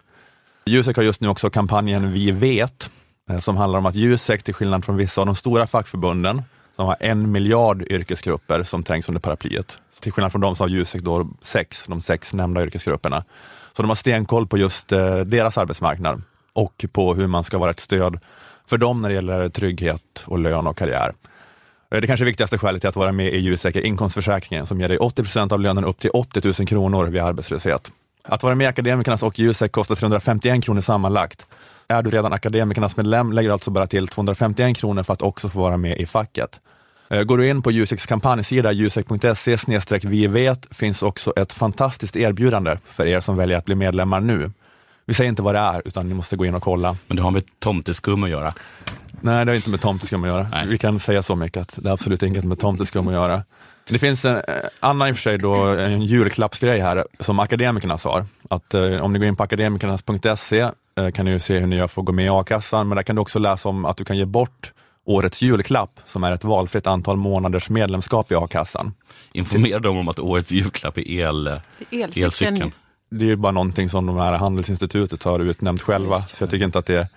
Jusek har just nu också kampanjen Vi vet, eh, som handlar om att Jusek, till skillnad från vissa av de stora fackförbunden, som har en miljard yrkesgrupper som trängs under paraplyet, till skillnad från dem så har Jusek då sex, de sex nämnda yrkesgrupperna. Så de har stenkoll på just eh, deras arbetsmarknad och på hur man ska vara ett stöd för dem när det gäller trygghet och lön och karriär. Eh, det kanske viktigaste skälet till att vara med i Jusek är inkomstförsäkringen som ger dig 80 procent av lönen upp till 80 000 kronor vid arbetslöshet. Att vara med i Akademikernas och Jusek kostar 351 kronor sammanlagt. Är du redan Akademikernas medlem lägger du alltså bara till 251 kronor för att också få vara med i facket. Eh, går du in på Juseks kampanjsida jusek.se vi vet finns också ett fantastiskt erbjudande för er som väljer att bli medlemmar nu. Vi säger inte vad det är, utan ni måste gå in och kolla. Men det har med tomteskum att göra. Nej, det har inte med tomteskum att göra. Nej. Vi kan säga så mycket att det är absolut inget med tomteskum att göra. Det finns en eh, annan i och för sig då, en julklappsgrej här som akademikerna har. Att eh, om ni går in på akademikernas.se eh, kan ni ju se hur ni får gå med i a-kassan, men där kan du också läsa om att du kan ge bort Årets julklapp som är ett valfritt antal månaders medlemskap i a-kassan. Informera dem om att årets julklapp är el, elcykeln. elcykeln. Det är ju bara någonting som de här Handelsinstitutet har utnämnt själva, så jag tycker inte att det är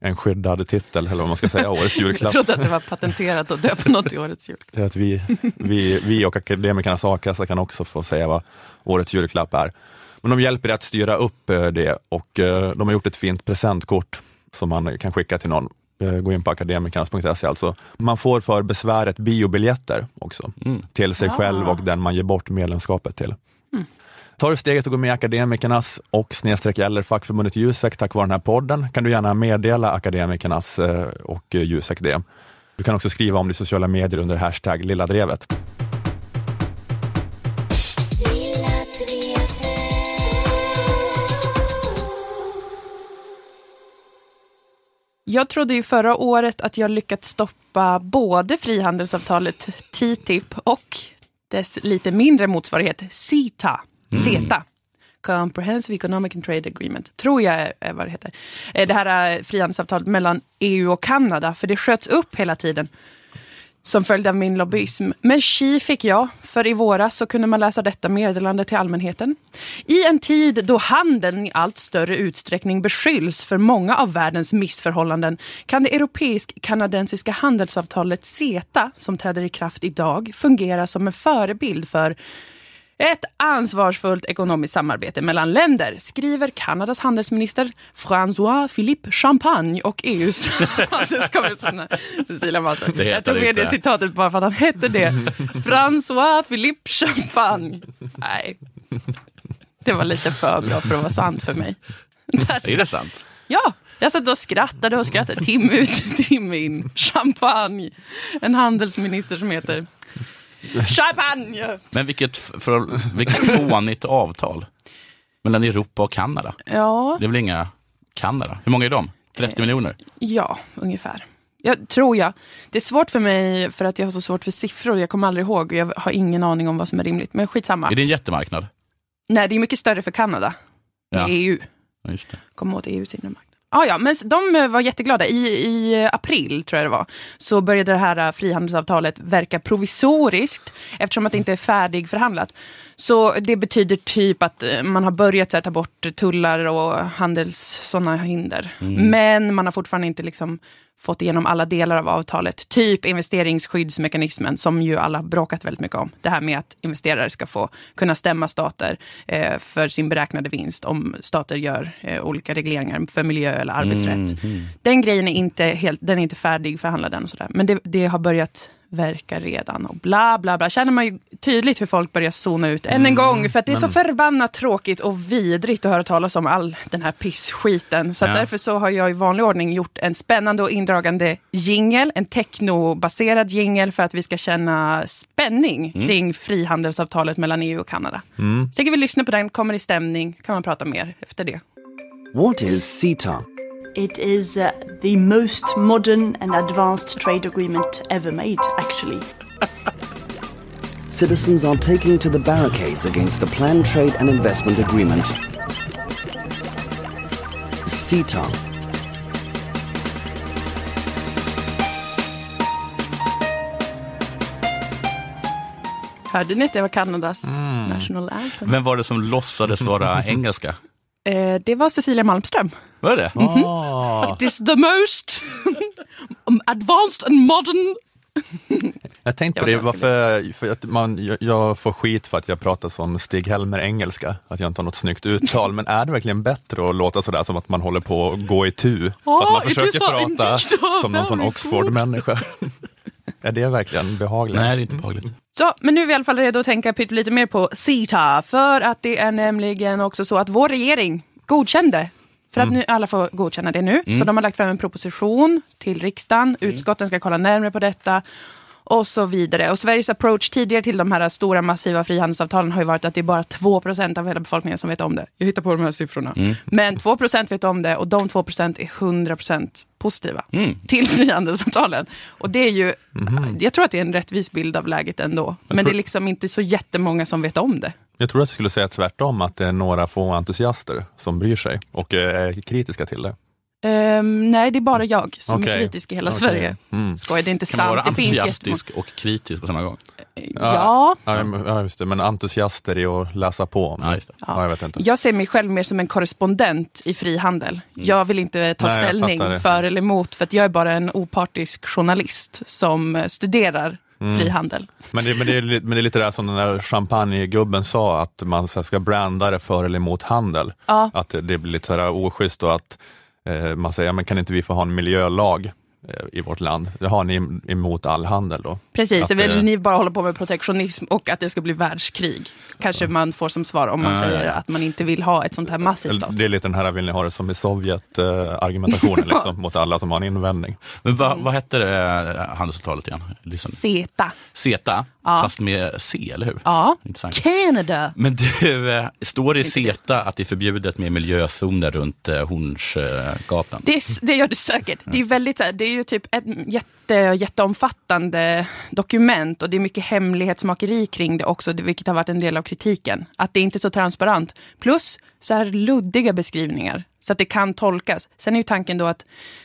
en skyddad titel, eller vad man ska säga, årets Jag julklapp. trodde att det var patenterat och döpa något i årets jul. Det är Att vi, vi, vi och Akademikernas a-kassa kan också få säga vad årets julklapp är. Men de hjälper dig att styra upp eh, det och eh, de har gjort ett fint presentkort som man kan skicka till någon. Eh, Gå in på akademikernas.se alltså. Man får för besväret biobiljetter också till sig Ah. själv och den man ger bort medlemskapet till. Tar du steget och går med i Akademikernas och snedstreck eller fackförbundet Jusek tack vare den här podden kan du gärna meddela Akademikernas eh, och Jusek det. Du kan också skriva om det i sociala medier under hashtag Lilla Drevet. Jag trodde ju förra året att jag lyckats stoppa både frihandelsavtalet TTIP och dess lite mindre motsvarighet CETA. Mm. CETA. Comprehensive Economic and Trade Agreement, tror jag är- vad det heter. Eh, det här eh, frihandelsavtalet mellan EU och Kanada, för det sköts upp hela tiden som följd av min lobbyism. Men tji fick jag, för i våras så kunde man läsa detta meddelande till allmänheten. I en tid då handeln i allt större utsträckning beskylls för många av världens missförhållanden kan det europeisk-kanadensiska handelsavtalet CETA, som träder i kraft idag, fungera som en förebild för ett ansvarsfullt ekonomiskt samarbete mellan länder, skriver Kanadas handelsminister François Philippe Champagne och EUs handelskommissionär Cecilia Malmström. Jag tog med inte. det citatet bara för att han hette det. François Philippe Champagne. Nej, det var lite för bra för att vara sant för mig. Är det sant? Ja, jag satt och skrattade och skrattade timme ut, timme in. Champagne. En handelsminister som heter Champagne. Men vilket, för, vilket fånigt avtal mellan Europa och Kanada. Ja, Det är väl inga Kanada? Hur många är de? 30 miljoner? ja, ungefär. Jag tror jag. Det är svårt för mig för att jag har så svårt för siffror. Jag kommer aldrig ihåg. Jag har ingen aning om vad som är rimligt. Men skitsamma. Är det en jättemarknad? Nej, det är mycket större för Kanada. Ja. Med EU. Ja, just det. komma åt inre marknad. Ah, ja, men de eh, var jätteglada. I, I april, tror jag det var, så började det här eh, frihandelsavtalet verka provisoriskt eftersom att det inte är färdigförhandlat. Så det betyder typ att eh, man har börjat så här, ta bort tullar och handels sådana hinder. Mm. Men man har fortfarande inte liksom fått igenom alla delar av avtalet. Typ investeringsskyddsmekanismen som ju alla bråkat väldigt mycket om. Det här med att investerare ska få kunna stämma stater eh, för sin beräknade vinst om stater gör eh, olika regleringar för miljö eller arbetsrätt. Mhm. Den grejen är inte, helt, den är inte färdig förhandlad än och sådär. Men det, det har börjat verka redan och bla bla bla. Känner man ju tydligt hur folk börjar zona ut än en Mm, gång. För att det är så men- förbannat tråkigt och vidrigt att höra talas om all den här pissskiten. Så att Ja. därför så har jag i vanlig ordning gjort en spännande och indragande jingel, en technobaserad jingel för att vi ska känna spänning Mm. kring frihandelsavtalet mellan EU och Kanada. Mm. Så tänker vi lyssna på den, kommer i stämning, kan man prata mer efter det. What is CETA? It is uh, the most modern and advanced trade agreement ever made, actually. Citizens are taking to the barricades against the planned trade and investment agreement. CETA. Hörde ni att det var Kanadas Mm. national anthem? Vem var det som låtsades vara engelska? Eh, det var Cecilia Malmström. Var det? Mhm. Ah. It is the most advanced and modern... Jag tänkte på det, var varför, för att man, jag, jag får skit för att jag pratar som Stig-Helmer engelska, att jag inte har något snyggt uttal, men är det verkligen bättre att låta sådär som att man håller på att gå i tu? för att Ah, man försöker prata som någon sån Oxford-människa. är det verkligen behagligt? Nej, det är inte behagligt. Så, men nu är vi i alla fall redo att tänka lite mer på CETA. För att det är nämligen också så att vår regering godkände för att Mm. nu alla får godkänna det nu. Mm. Så de har lagt fram en proposition till riksdagen. Utskotten ska kolla närmare på detta. Och så vidare. Och Sveriges approach tidigare till de här stora massiva frihandelsavtalen har ju varit att det är bara 2% av hela befolkningen som vet om det. Jag hittar på de här siffrorna. Mm. Men 2% vet om det och de 2% är 100% positiva Mm. till frihandelsavtalen. Och det är ju, Mhm. jag tror att det är en rättvis bild av läget ändå. Men det är liksom inte så jättemånga som vet om det. Jag tror att jag skulle säga tvärtom, att det är några få entusiaster som bryr sig och eh, är kritiska till det. Ehm, nej, det är bara jag som är Okej. kritisk i hela Okej. Sverige. Mm. Skoj, det är inte Kan man sant. vara Det finns jättemånga. entusiastisk och kritisk på samma gång? Ja. Ja, men- ja, just det. Men entusiaster i att läsa på om det. Ja, jag vet inte. Jag ser mig själv mer som en korrespondent i frihandel. Jag vill inte ta Nej, ställning för eller emot för att jag är bara en opartisk journalist som eh, studerar Mm. frihandel. Men det, men, det är, men det är lite det som den där champagnegubben sa, att man ska branda det för eller emot handel. Ja. Att det, blir lite så här oschysst och att eh, man säger, ja, men kan inte vi få ha en miljölag i vårt land? Det har ni em- emot all handel då? Precis, Att, vill eh, ni bara hålla på med protektionism och att det ska bli världskrig. Kanske man får som svar om man ja, säger att man inte vill ha ett sånt här massivt avtal. Det är lite den här, vill ni ha det som i Sovjet eh, argumentationen liksom, mot alla som har en invändning. Men vad, vad hette det eh, handelsavtalet igen? Liksom. CETA. CETA, Ja. fast med C, eller hur? Ja, Intressant. Canada. Men du, eh, står det i CETA att det är förbjudet med miljözoner runt eh, Hornsgatan? Det, är- det gör det säkert. Det är, ju väldigt, så här, det är ju typ ett jätte, jätteomfattande dokument och det är mycket hemlighetsmakeri kring det också, vilket har varit en del av kritiken. Att det inte är så transparent. Plus så här luddiga beskrivningar, så att det kan tolkas. Sen är ju tanken då att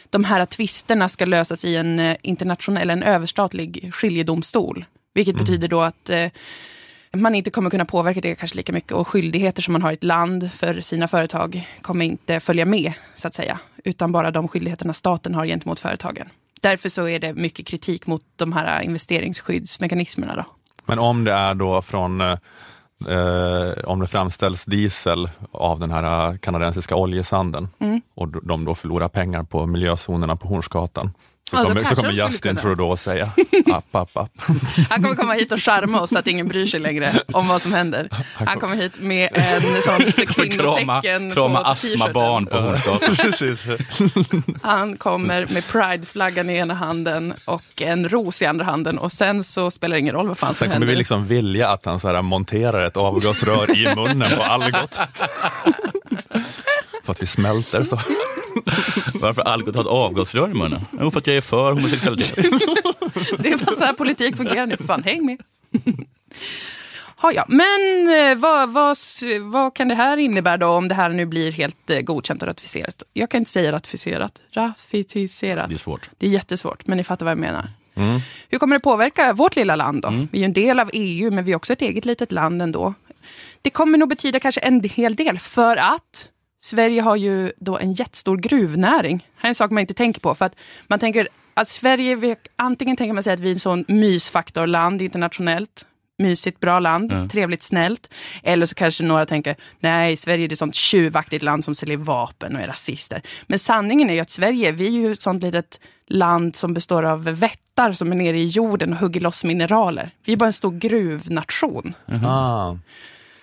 de här tvisterna ska lösas i en eh, internationell, en överstatlig skiljedomstol. Vilket Mm. betyder då att eh, man inte kommer kunna påverka det kanske lika mycket och skyldigheter som man har i ett land för sina företag kommer inte följa med, så att säga. Utan bara de skyldigheterna staten har gentemot företagen. Därför så är det mycket kritik mot de här investeringsskyddsmekanismerna. Då. Men om det är då från, eh, eh, om det framställs diesel av den här eh, kanadensiska oljesanden Mm. och de då förlorar pengar på miljözonerna på Hornsgatan, så Ja, kommer, så kommer Justin kunna. Trudeau säga app, app, app. Han kommer komma hit och charma oss så att ingen bryr sig längre om vad som händer. Han kommer hit med en sån kvinnotecken krama på astmabarn på Hornsgatan. Han kommer med prideflaggan i ena handen och en ros i andra handen och sen så spelar det ingen roll vad fan som Sen kommer händer. vi liksom vilja att han så här monterar ett avgasrör i munnen på Algot. För att vi smälter så. Varför Algot har ett avgasrör i munnen? Jo, för att jag är för homosexualitet. Det är bara så här politik fungerar nu, fan häng med. Ha, ja. Men eh, vad, vad, vad kan det här innebära då om det här nu blir helt eh, godkänt och ratificerat? Jag kan inte säga ratificerat. Ratificerat. Det är svårt. Det är jättesvårt, men ni fattar vad jag menar. Hur kommer det påverka vårt lilla land då? Vi är ju en del av EU, men vi är också ett eget litet land ändå. Det kommer nog betyda kanske en hel del, för att Sverige har ju då en jättestor gruvnäring. Här är en sak man inte tänker på. För att man tänker att Sverige, vi, antingen tänker man sig att vi är en sån mysfaktorland internationellt. Mysigt, bra land, Ja. trevligt, snällt. Eller så kanske några tänker, nej, Sverige är ett sånt tjuvaktigt land som säljer vapen och är rasister. Men sanningen är ju att Sverige, vi är ju ett sånt litet land som består av vättar som är nere i jorden och hugger loss mineraler. Vi är bara en stor gruvnation. Ah. Har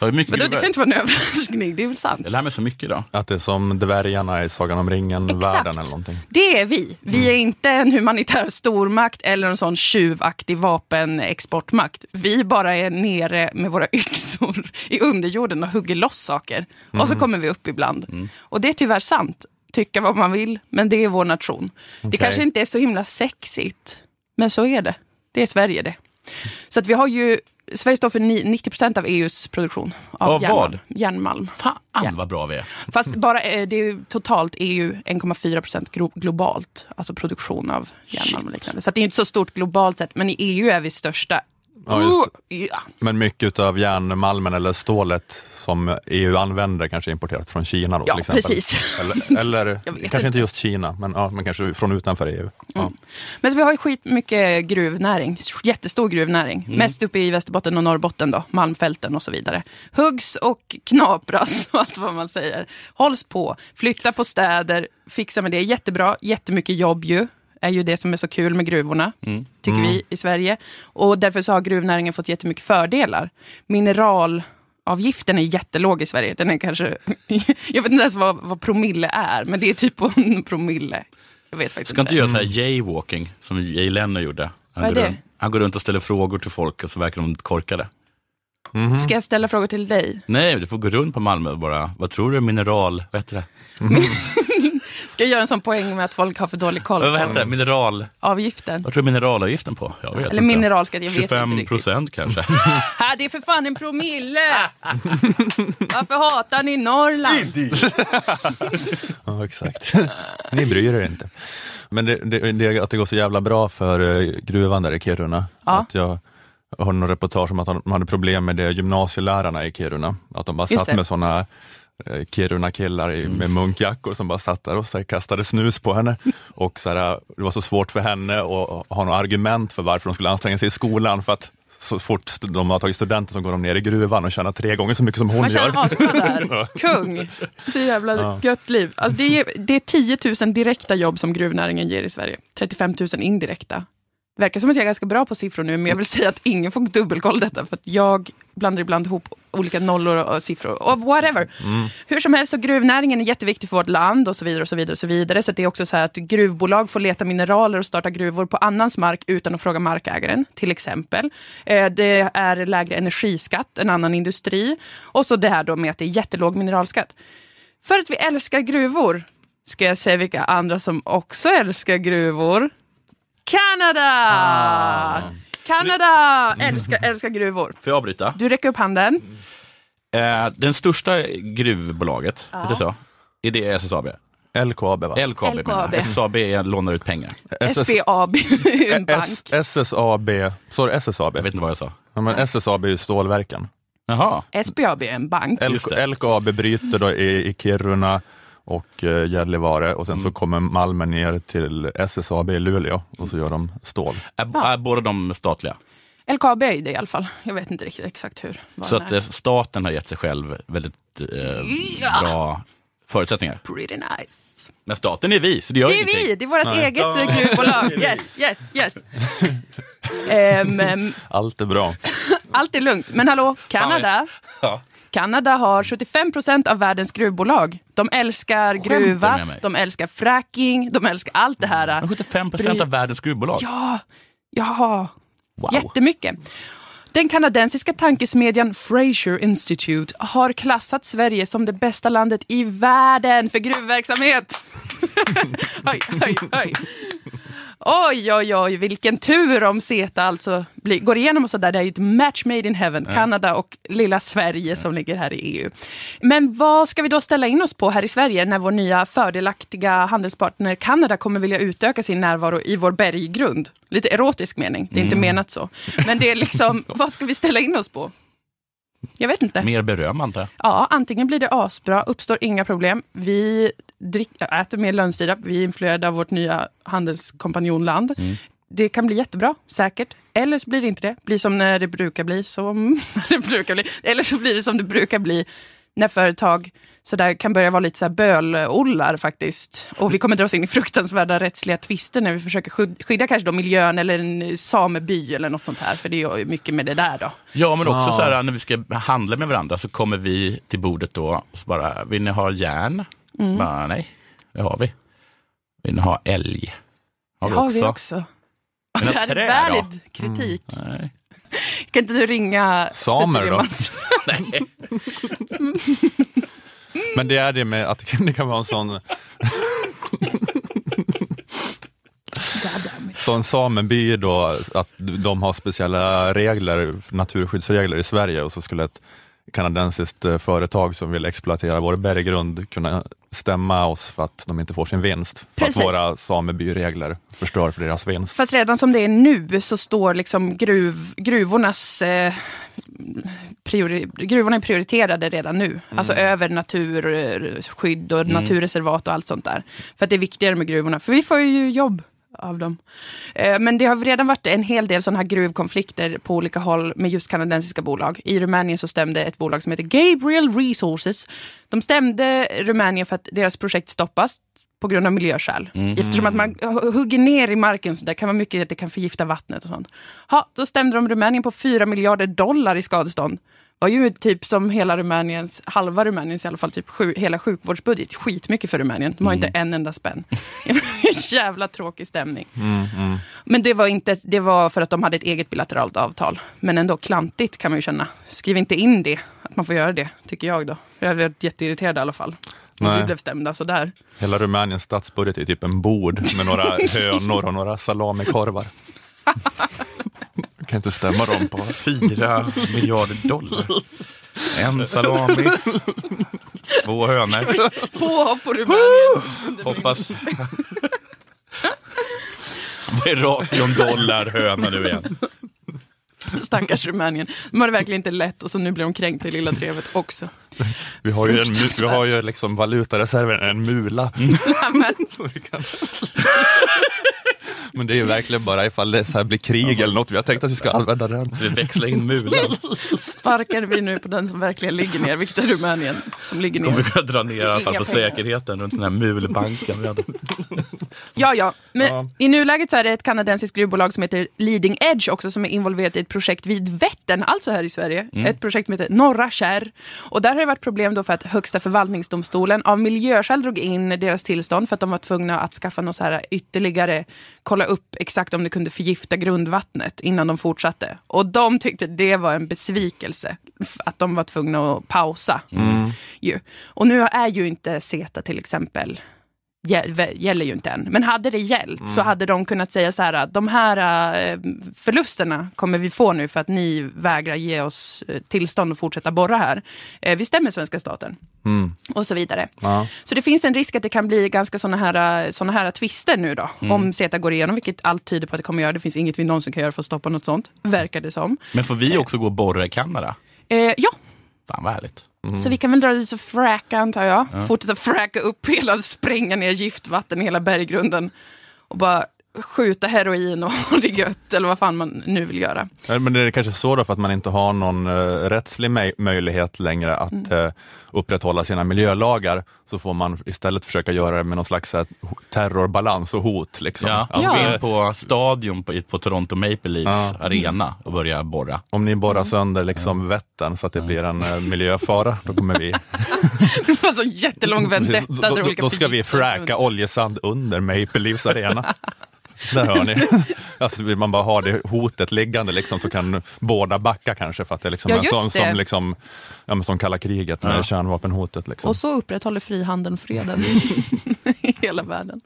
vi mycket Men då, det kan inte vara en överraskning, det är väl sant? Jag lär mig så mycket idag. Att det är som dvärgarna i Sagan om ringen-världen eller någonting. Det är vi. Vi är inte en humanitär stormakt eller en sån tjuvaktig vapenexportmakt. Vi bara är nere med våra yxor i underjorden och hugger loss saker. Och så Mm. kommer vi upp ibland. Och det är tyvärr sant. Tycka vad man vill, men det är vår nation. Det Okej. kanske inte är så himla sexigt, men så är det. Det är Sverige det. Så att vi har ju, Sverige står för ni- 90 procent av EUs produktion av Av järnmalm. vad? järnmalm. Fan vad bra vi är. Fast bara, eh, det är totalt EU 1,4 procent globalt, alltså produktion av järnmalm och liknande. Så det är inte så stort globalt sett, men i EU är vi största. Ja, just. Men mycket av järnmalmen eller stålet som EU använder kanske är importerat från Kina då Ja, till exempel. precis. Eller, eller kanske inte just Kina, men, ja, men kanske från utanför EU. Ja. Men så vi har ju skitmycket gruvnäring, jättestor gruvnäring. Mm. Mest uppe i Västerbotten och Norrbotten då, malmfälten och så vidare. Huggs och knapras och allt vad man säger. Hålls på, flytta på städer, fixa med det. Jättebra, jättemycket jobb ju. Är ju det som är så kul med gruvorna, tycker Mm. vi i Sverige. Och därför så har gruvnäringen fått jättemycket fördelar. Mineralavgiften är jättelåg i Sverige. Den är kanske, jag vet inte ens vad, vad promille är, men det är typ på en promille. Jag vet faktiskt Ska inte göra så här jaywalking som Jay Leno gjorde. Han, Vad är går det? runt, han går runt och ställer frågor till folk och så verkar de korkade. Ska jag ställa frågor till dig? Nej, du får gå runt på Malmö och bara, vad tror du är mineral, vad heter det? Ska jag göra en sån poäng med att folk har för dålig koll Vad heter på det? Mineral... avgiften? Vad tror du mineralavgiften på? Jag vet Eller inte. mineralskatt, jag vet inte 25 riktigt. procent kanske. Ha, det är för fan en promille! Varför hatar ni Norrland? Ja, exakt. Ni bryr er inte. Men det, det, det, att det går så jävla bra för eh, gruvan där i Kiruna. Ja. Att jag hörde någon reportage om att de hade problem med det gymnasielärarna i Kiruna. Att de bara Just satt det. med såna eh, Kiruna-killar i- med munkjackor som bara satt där och så här, kastade snus på henne. Och så här, det var så svårt för henne att ha några argument för varför de skulle anstränga sig i skolan. För att så fort de har tagit studenter så går de ner i gruvan och tjänar tre gånger så mycket som hon Man gör. Kung. Så jävla Ja. gött liv. Alltså det, är, det är 10 000 direkta jobb som gruvnäringen ger i Sverige. 35 000 indirekta. Verkar som att jag är ganska bra på siffror nu, men jag vill säga att ingen får dubbelkoll detta. För att jag blandar ibland ihop olika nollor och siffror. Och whatever. Mm. Hur som helst, så gruvnäringen är jätteviktig för vårt land och så vidare. och Så vidare och så vidare. Så det är också så här att gruvbolag får leta mineraler och starta gruvor på annans mark utan att fråga markägaren, till exempel. Eh, Det är lägre energiskatt än annan industri. Och så det här då med att det är jättelåg mineralskatt. För att vi älskar gruvor, ska jag säga vilka andra som också älskar gruvor. Kanada! Kanada älskar, älskar gruvor. Får jag avbryta? Du räcker upp handen. Eh, den största gruvbolaget, Ja. heter det så? Är det SSAB? LKAB va? LKAB. LKAB. SSAB lånar ut pengar. SBAB är en bank. S- SSAB, sa du SSAB? Jag vet inte vad jag sa. Ja, men SSAB är ju stålverken. Jaha. SBAB är en bank. LK, LKAB bryter då i, i Kiruna och eh, Gällivare och sen så kommer malmen ner till SSAB i Luleå och så gör de stål. Är, är båda de statliga? LKAB är det i alla fall. Jag vet inte riktigt exakt hur. Så att är. eh, staten har gett sig själv väldigt eh, Ja. bra förutsättningar. Pretty nice. Men staten är vi, så det gör Det är ingenting. vi, det är vårt Nej. eget eh, gruvbolag. Yes, yes, yes. Ehm, Allt är bra. allt är lugnt. Men hallå, Kanada. Ja. Kanada har 75 procent av världens gruvbolag. De älskar gruva, de älskar fracking, de älskar allt det här. 75 procent av världens gruvbolag? Ja, ja. Wow. Jättemycket. Den kanadensiska tankesmedjan Fraser Institute har klassat Sverige som det bästa landet i världen för gruvverksamhet. oj, oj, oj. Oj, oj, oj, vilken tur om CETA alltså blir, går igenom och sådär. Det är ju ett match made in heaven. Ja. Kanada och lilla Sverige som ligger här i EU. Men vad ska vi då ställa in oss på här i Sverige när vår nya fördelaktiga handelspartner Kanada kommer vilja utöka sin närvaro i vår berggrund? Lite erotisk mening, det är inte Mm. menat så. Men det är liksom, vad ska vi ställa in oss på? Jag vet inte. Mer beröm antar jag. Ja, antingen blir det asbra, uppstår inga problem. Vi drick, äter mer lönnsirap, vi är influerade av vårt nya handelskompanjonland. Mm. Det kan bli jättebra, säkert. Eller så blir det inte det. blir som när det brukar bli. Som det brukar bli. Eller så blir det som det brukar bli när företag så där kan börja vara lite så här bölollar faktiskt. Och vi kommer dras in i fruktansvärda rättsliga tvister när vi försöker skyd- skydda kanske då miljön eller en sameby eller något sånt här. För det är ju mycket med det där då. Ja, men också Ah. så här när vi ska handla med varandra så kommer vi till bordet då och så bara, vill ni ha järn? Mm. Bara, nej, det har vi. Vill ni ha älg? Har det vi har också. vi också. Det här är då? valid kritik. Nej. Kan inte du ringa Samer då? Malmström? Men det är det med att det kan vara en sån Så en sameby då, att de har speciella regler, naturskyddsregler i Sverige och så skulle ett kanadensiskt eh, företag som vill exploatera vår berggrund kunna stämma oss för att de inte får sin vinst. För Precis. att våra samebyregler förstör för deras vinst. Fast redan som det är nu så står liksom gruv, gruvornas eh, priori, gruvorna är prioriterade redan nu. Alltså över naturskydd och Mm. naturreservat och allt sånt där. För att det är viktigare med gruvorna. För vi får ju jobb av dem. Eh, Men det har redan varit en hel del sådana här gruvkonflikter på olika håll med just kanadensiska bolag. I Rumänien så stämde ett bolag som heter Gabriel Resources. De stämde Rumänien för att deras projekt stoppas på grund av miljöskäl. Mm. Eftersom att man hu- hugger ner i marken så där kan vara mycket att det kan förgifta vattnet och sånt. Ha, då stämde de Rumänien på 4 miljarder dollar i skadestånd. Var ju typ som hela Rumäniens, halva Rumäniens i alla fall, typ sju, hela sjukvårdsbudget. Skitmycket för Rumänien. De har inte en enda spänn. Jävla tråkig stämning. Mm, mm. Men det var, inte, det var för att de hade ett eget bilateralt avtal. Men ändå klantigt kan man ju känna. Skriv inte in det, att man får göra det, tycker jag då. Jag varit jätteirriterad i alla fall. Nej. vi blev stämda sådär. Hela Rumäniens statsbudget är typ en bord med några hönor och några salamikorvar. Kan inte stämma dem på. Fyra miljarder dollar. En salami, två hönor. Påhopp på Rumänien. Hoppas. Vad är ration dollar höna nu igen? Stackars Rumänien. De har det verkligen inte lätt och så nu blir de kränkta i lilla drevet också. Vi har ju, en, vi har ju liksom valutareserven, en mula. Nämen. Vi. Men det är ju verkligen bara ifall det så här blir krig eller något. Vi har tänkt att vi ska använda den. Vi växlar in mulan. Sparkar vi nu på den som verkligen ligger ner, vilket är Rumänien som ligger Kommer ner. vi kunna dra ner i alla fall på säkerheten runt den här mulbanken vi hade. Ja, ja. Men Ja. i nuläget så är det ett kanadensiskt gruvbolag som heter Leading Edge också som är involverat i ett projekt vid Vättern, alltså här i Sverige. Mm. Ett projekt som heter Norra Kärr. Och där har det varit problem då för att Högsta förvaltningsdomstolen av miljöskäl drog in deras tillstånd för att de var tvungna att skaffa något så här ytterligare, kolla upp exakt om det kunde förgifta grundvattnet innan de fortsatte. Och de tyckte det var en besvikelse att de var tvungna att pausa. Mm. Ju. Och nu är ju inte CETA till exempel gäller ju inte än. Men hade det gällt så Mm. hade de kunnat säga så här att de här eh, förlusterna kommer vi få nu för att ni vägrar ge oss eh, tillstånd att fortsätta borra här. Eh, Vi stämmer svenska staten Mm. och så vidare. Ja. Så det finns en risk att det kan bli ganska såna här, såna här tvister nu då. Mm. Om CETA går igenom, vilket allt tyder på att det kommer göra. Det finns inget vi någonsin kan göra för att stoppa något sånt, verkar det som. Men får vi också gå och borra i Kanada? Eh, ja, Fan vad härligt. så vi kan väl dra dit och fracka antar jag. Ja. Fortsätta fracka upp hela, spränga ner giftvatten i hela berggrunden. Och bara skjuta heroin och ha det gött, eller vad fan man nu vill göra. Ja, Men det är kanske så då för att man inte har någon uh, rättslig möj- möjlighet längre att Mm. eh, upprätthålla sina miljölagar, så får man istället försöka göra det med någon slags så här, ho- terrorbalans och hot. Liksom. Ja, Att, gå eh, in på stadion på, på Toronto Maple Leafs Ja. arena och börja borra. Om ni borrar sönder liksom Vättern så att det blir en eh, miljöfara, då kommer vi... Det var en sån jättelång vendetta. då, då, då ska vi fracka oljesand under Maple Leafs arena. Där hör ni. Alltså vill man bara ha det hotet liggande liksom, så kan båda backa kanske för att det är liksom Ja, en sån det. som, liksom, ja, men som kalla kriget med Ja. kärnvapenhotet. Liksom. Och så upprätthåller frihandeln och freden i hela världen.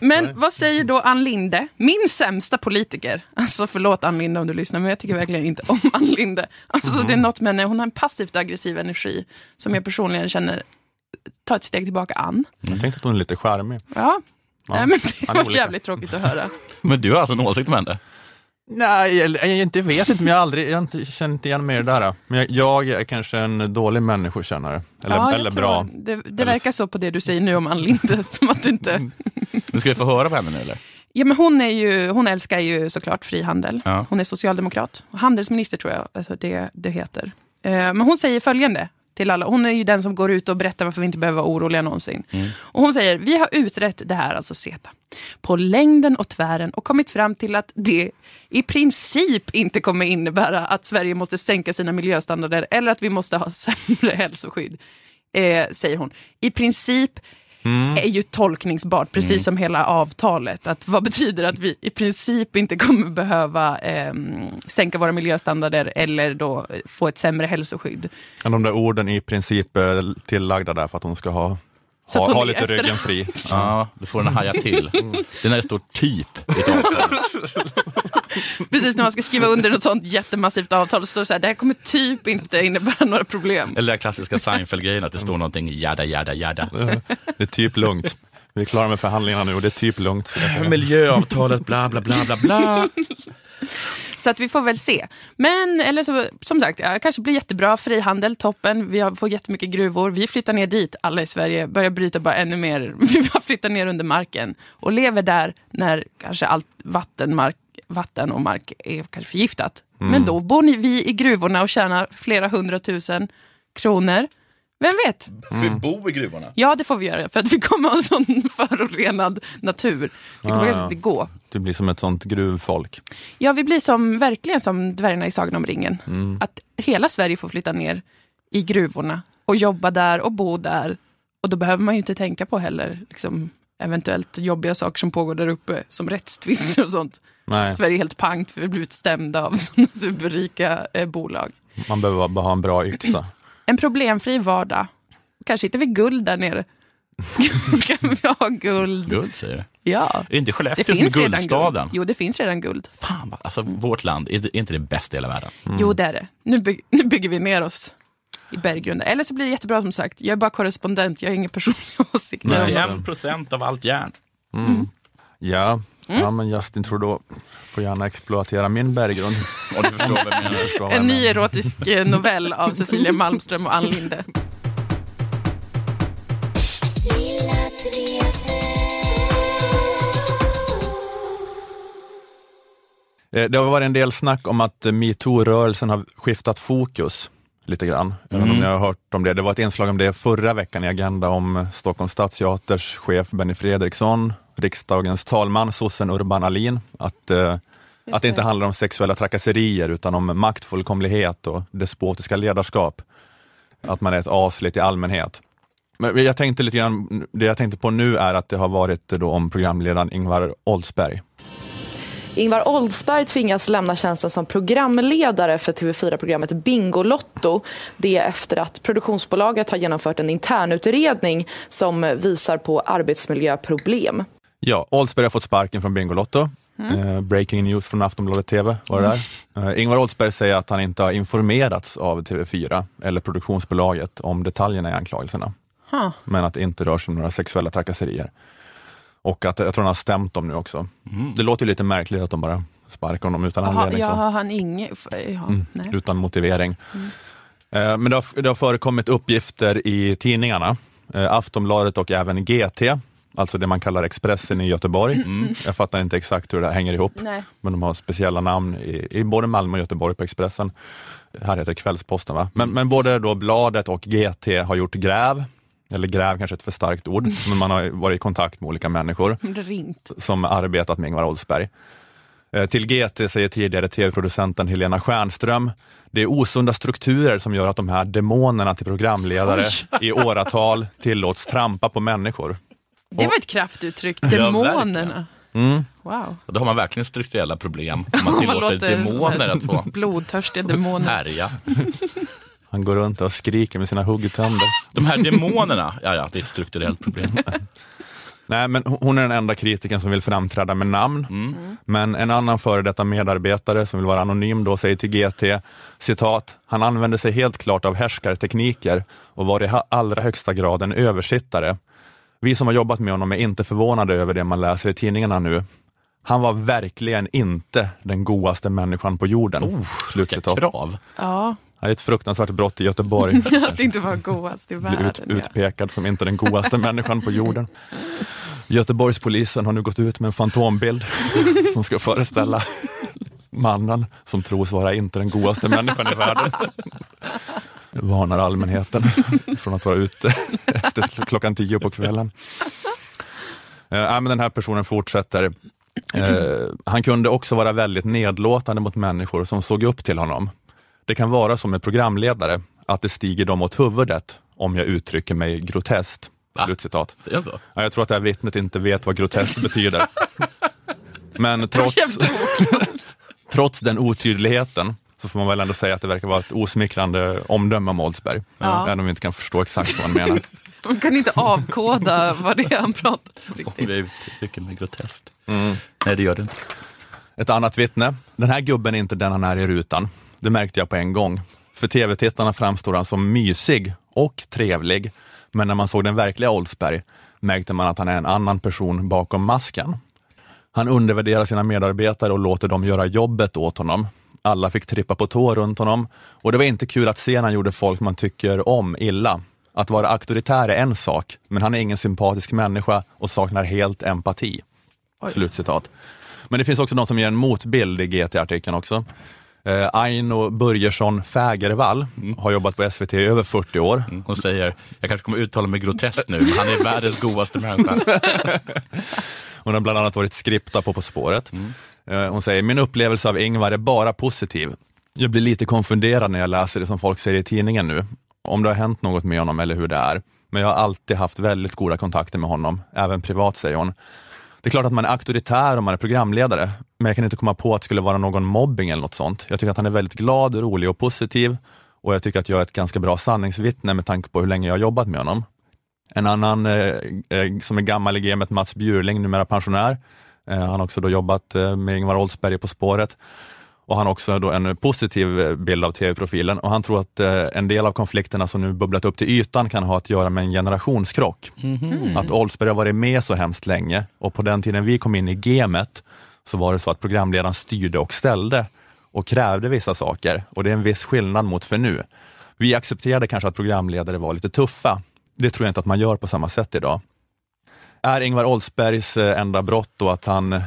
Men vad säger då Ann Linde, min sämsta politiker? Alltså förlåt Ann Linde om du lyssnar, men jag tycker verkligen inte om Ann Linde. Alltså det är något med henne, hon har en passivt aggressiv energi som jag personligen känner, ta ett steg tillbaka Ann. Jag tänkte att hon är lite charmig. Ja, Nej, men det var olika. jävligt tråkigt att höra. Men du har alltså en åsikt om henne? Nej, jag, jag inte vet inte, men jag har aldrig, jag har inte känt igen mig i det där. Men jag, jag är kanske en dålig människokännare. Eller, ja, eller bra. Det, det verkar så på det du säger nu om Ann Linde, som att du inte... Men ska vi få höra på henne nu eller? Ja, men hon, är ju, hon älskar ju såklart frihandel. Ja. Hon är socialdemokrat. Handelsminister tror jag alltså det, det heter. Eh, men hon säger följande till alla. Hon är ju den som går ut och berättar varför vi inte behöver vara oroliga någonsin. Och hon säger, vi har utrett det här, alltså CETA, på längden och tvären och kommit fram till att det i princip inte kommer innebära att Sverige måste sänka sina miljöstandarder eller att vi måste ha sämre hälsoskydd, eh, säger hon. I princip är ju tolkningsbart, precis Mm. som hela avtalet. Att vad betyder att vi i princip inte kommer behöva ehm, sänka våra miljöstandarder eller då eh, få ett sämre hälsoskydd? Men de där orden är i princip eh, tillagda där för att hon ska ha, ha, ha är lite efter- ryggen fri. Ja, då får den haja till. Det är när det står typ i ett avtal. Precis när man ska skriva under något sånt jättemassivt avtal så står det så här, det här kommer typ inte innebära några problem. Eller den klassiska Seinfeld-grejen att det står någonting jada, jada, jada. Det är typ lugnt. Vi är klara med förhandlingarna nu och det är typ lugnt. Miljöavtalet, bla, bla, bla, bla, bla. Så att vi får väl se. Men eller så, som sagt, ja, kanske blir jättebra. Frihandel, toppen. Vi har, får jättemycket gruvor. Vi flyttar ner dit, alla i Sverige. Börjar bryta bara ännu mer. Vi bara flyttar ner under marken. Och lever där när kanske allt vatten, mark, vatten och mark är kanske förgiftat. Mm. Men då bor ni, vi i gruvorna och tjänar flera hundratusen kronor. Vem vet? Ska vi bo i gruvorna? Ja, det får vi göra. För att vi kommer ha en sån förorenad natur. Det kommer Ah, inte gå. Det blir som ett sånt gruvfolk. Ja, vi blir som, verkligen som dvärgarna i Sagan om ringen. Mm. Att hela Sverige får flytta ner i gruvorna och jobba där och bo där. Och då behöver man ju inte tänka på heller liksom, eventuellt jobbiga saker som pågår där uppe, som rättstvister och sånt. Nej. Sverige är helt pangt för vi har blivit stämda av sådana superrika eh, bolag. Man behöver bara ha en bra yxa. En problemfri vardag Kanske hittar vi guld där nere. kan vi ha guld? Guld säger du? Ja. Är inte Det Skellefteå som är finns redan guldstaden? guld. Jo, det finns redan guld. Fan, vad- alltså vårt land, är, det, inte det bästa i hela världen? Jo, det är det. Nu, by- nu bygger vi ner oss i berggrunden. Eller så blir det jättebra som sagt. Jag är bara korrespondent, jag har inga personliga åsikter. om det. 91 procent av allt järn. Mm. Ja. Ja, men Justin Trudeau får gärna exploatera min berggrund. Och du förstår vad jag menar. Förstår vad jag En ny erotisk eh, novell av Cecilia Malmström och Ann Linde. Eh, Det har varit en del snack om att metoo-rörelsen har skiftat fokus lite grann. Inte om Mm. ni har hört om det. Det var ett inslag om det förra veckan i Agenda om Stockholms stadsteaters chef Benny Fredriksson, riksdagens talman sossen Urban Alin, att, eh, att det inte handlar om sexuella trakasserier utan om maktfullkomlighet och despotiska ledarskap. Att man är ett as i allmänhet. Men jag tänkte lite grann, det jag tänkte på nu är att det har varit då om programledaren Ingvar Oldsberg. Ingvar Oldsberg tvingas lämna tjänsten som programledare för TV4-programmet Bingolotto. Det är efter att produktionsbolaget har genomfört en internutredning som visar på arbetsmiljöproblem. Ja, Oldsberg har fått sparken från Bingolotto. Eh, breaking news från Aftonbladet TV var det där. Eh, Ingvar Oldsberg säger att han inte har informerats av TV4 eller produktionsbolaget om detaljerna i anklagelserna. Huh. Men att det inte rör sig om några sexuella trakasserier. Och att jag tror han har stämt dem nu också. Det låter ju lite märkligt att de bara sparkar honom utan Jaha, anledning. ja, så. har han inget... Ja, Mm, utan motivering. Mm. Eh, Men det har, det har förekommit uppgifter i tidningarna, eh, Aftonbladet och även GT, alltså det man kallar Expressen i Göteborg. Mm. Jag fattar inte exakt hur det hänger ihop, Nej. men de har speciella namn i, i både Malmö och Göteborg på Expressen. Här heter det Kvällsposten va? Men, men både då Bladet och GT har gjort gräv, eller gräv kanske är ett för starkt ord, men man har varit i kontakt med olika människor Ringt. som arbetat med Ingvar Oldsberg. Eh, Till GT säger tidigare tv-producenten Helena Stjernström, det är osunda strukturer som gör att de här demonerna till programledare i åratal tillåts trampa på människor. Det var ett kraftuttryck, Ja, demonerna. Mm. Wow. Och då har man verkligen strukturella problem om man tillåter låter demoner att få Blodtörstiga demoner. härja. Han går runt och skriker med sina huggtänder. De här demonerna, ja, ja, det är ett strukturellt problem. Nej, men hon är den enda kritiken som vill framträda med namn. Men en annan före detta medarbetare som vill vara anonym då säger till GT, citat, han använder sig helt klart av härskartekniker och var i allra högsta grad en översittare. Vi som har jobbat med honom är inte förvånade över det man läser i tidningarna nu. Han var verkligen inte den godaste människan på jorden. Oh, Slutcitat. krav. Ja, Det är ett fruktansvärt brott i Göteborg. att inte vara godast i ut, världen. ja. utpekad som inte den godaste människan på jorden. Göteborgspolisen har nu gått ut med en fantombild som ska föreställa mannen som tros vara inte den godaste människan i världen. Varnar allmänheten från att vara ute efter klockan tio på kvällen. Eh, men den här personen fortsätter. Eh, han kunde också vara väldigt nedlåtande mot människor som såg upp till honom. Det kan vara som med programledare, att det stiger dem åt huvudet om jag uttrycker mig groteskt. Slutcitat. Så? Ja, jag tror att det här vittnet inte vet vad groteskt betyder. Men trots, trots den otydligheten så får man väl ändå säga att det verkar vara ett osmickrande omdöme om Oldsberg. Ja. Även om vi inte kan förstå exakt vad han menar. Man kan inte avkoda vad det är han pratar om. Riktigt. jag uttrycker mig groteskt. Nej, det gör det inte. Ett annat vittne. Den här gubben är inte den han är i rutan. Det märkte jag på en gång. För tv-tittarna framstår han som mysig och trevlig. Men när man såg den verkliga Oldsberg märkte man att han är en annan person bakom masken. Han undervärderar sina medarbetare och låter dem göra jobbet åt honom. Alla fick trippa på tå runt honom och det var inte kul att se när han gjorde folk man tycker om illa. Att vara auktoritär är en sak, men han är ingen sympatisk människa och saknar helt empati. Slutcitat. Men det finns också någon som ger en motbild i GT-artikeln också. Eh, Aino Börjesson Fägervall har jobbat på SVT i över 40 år. Hon säger, jag kanske kommer uttala mig groteskt nu, men han är världens godaste människa. Hon har bland annat varit skripta på På spåret. Eh, Eh, hon säger, min upplevelse av Ingvar är bara positiv. Jag blir lite konfunderad när jag läser det som folk säger i tidningen nu. Om det har hänt något med honom eller hur det är. Men jag har alltid haft väldigt goda kontakter med honom, även privat säger hon. Det är klart att man är auktoritär om man är programledare, men jag kan inte komma på att det skulle vara någon mobbing eller något sånt. Jag tycker att han är väldigt glad, rolig och positiv och jag tycker att jag är ett ganska bra sanningsvittne med tanke på hur länge jag har jobbat med honom. En annan eh, eh som är gammal i gamet, Mats Bjurling, numera pensionär. Eh, han har också då jobbat eh, med Ingvar Oldsberg På spåret och han har också då en positiv eh, bild av tv-profilen och han tror att en del av konflikterna som nu bubblat upp till ytan kan ha att göra med en generationskrock. Mhm. Att Oldsberg har varit med så hemskt länge och på den tiden vi kom in i gamet så var det så att programledaren styrde och ställde och krävde vissa saker och det är en viss skillnad mot för nu. Vi accepterade kanske att programledare var lite tuffa. Det tror jag inte att man gör på samma sätt idag. Är Ingvar Oldsbergs eh, enda brott då att han, eh,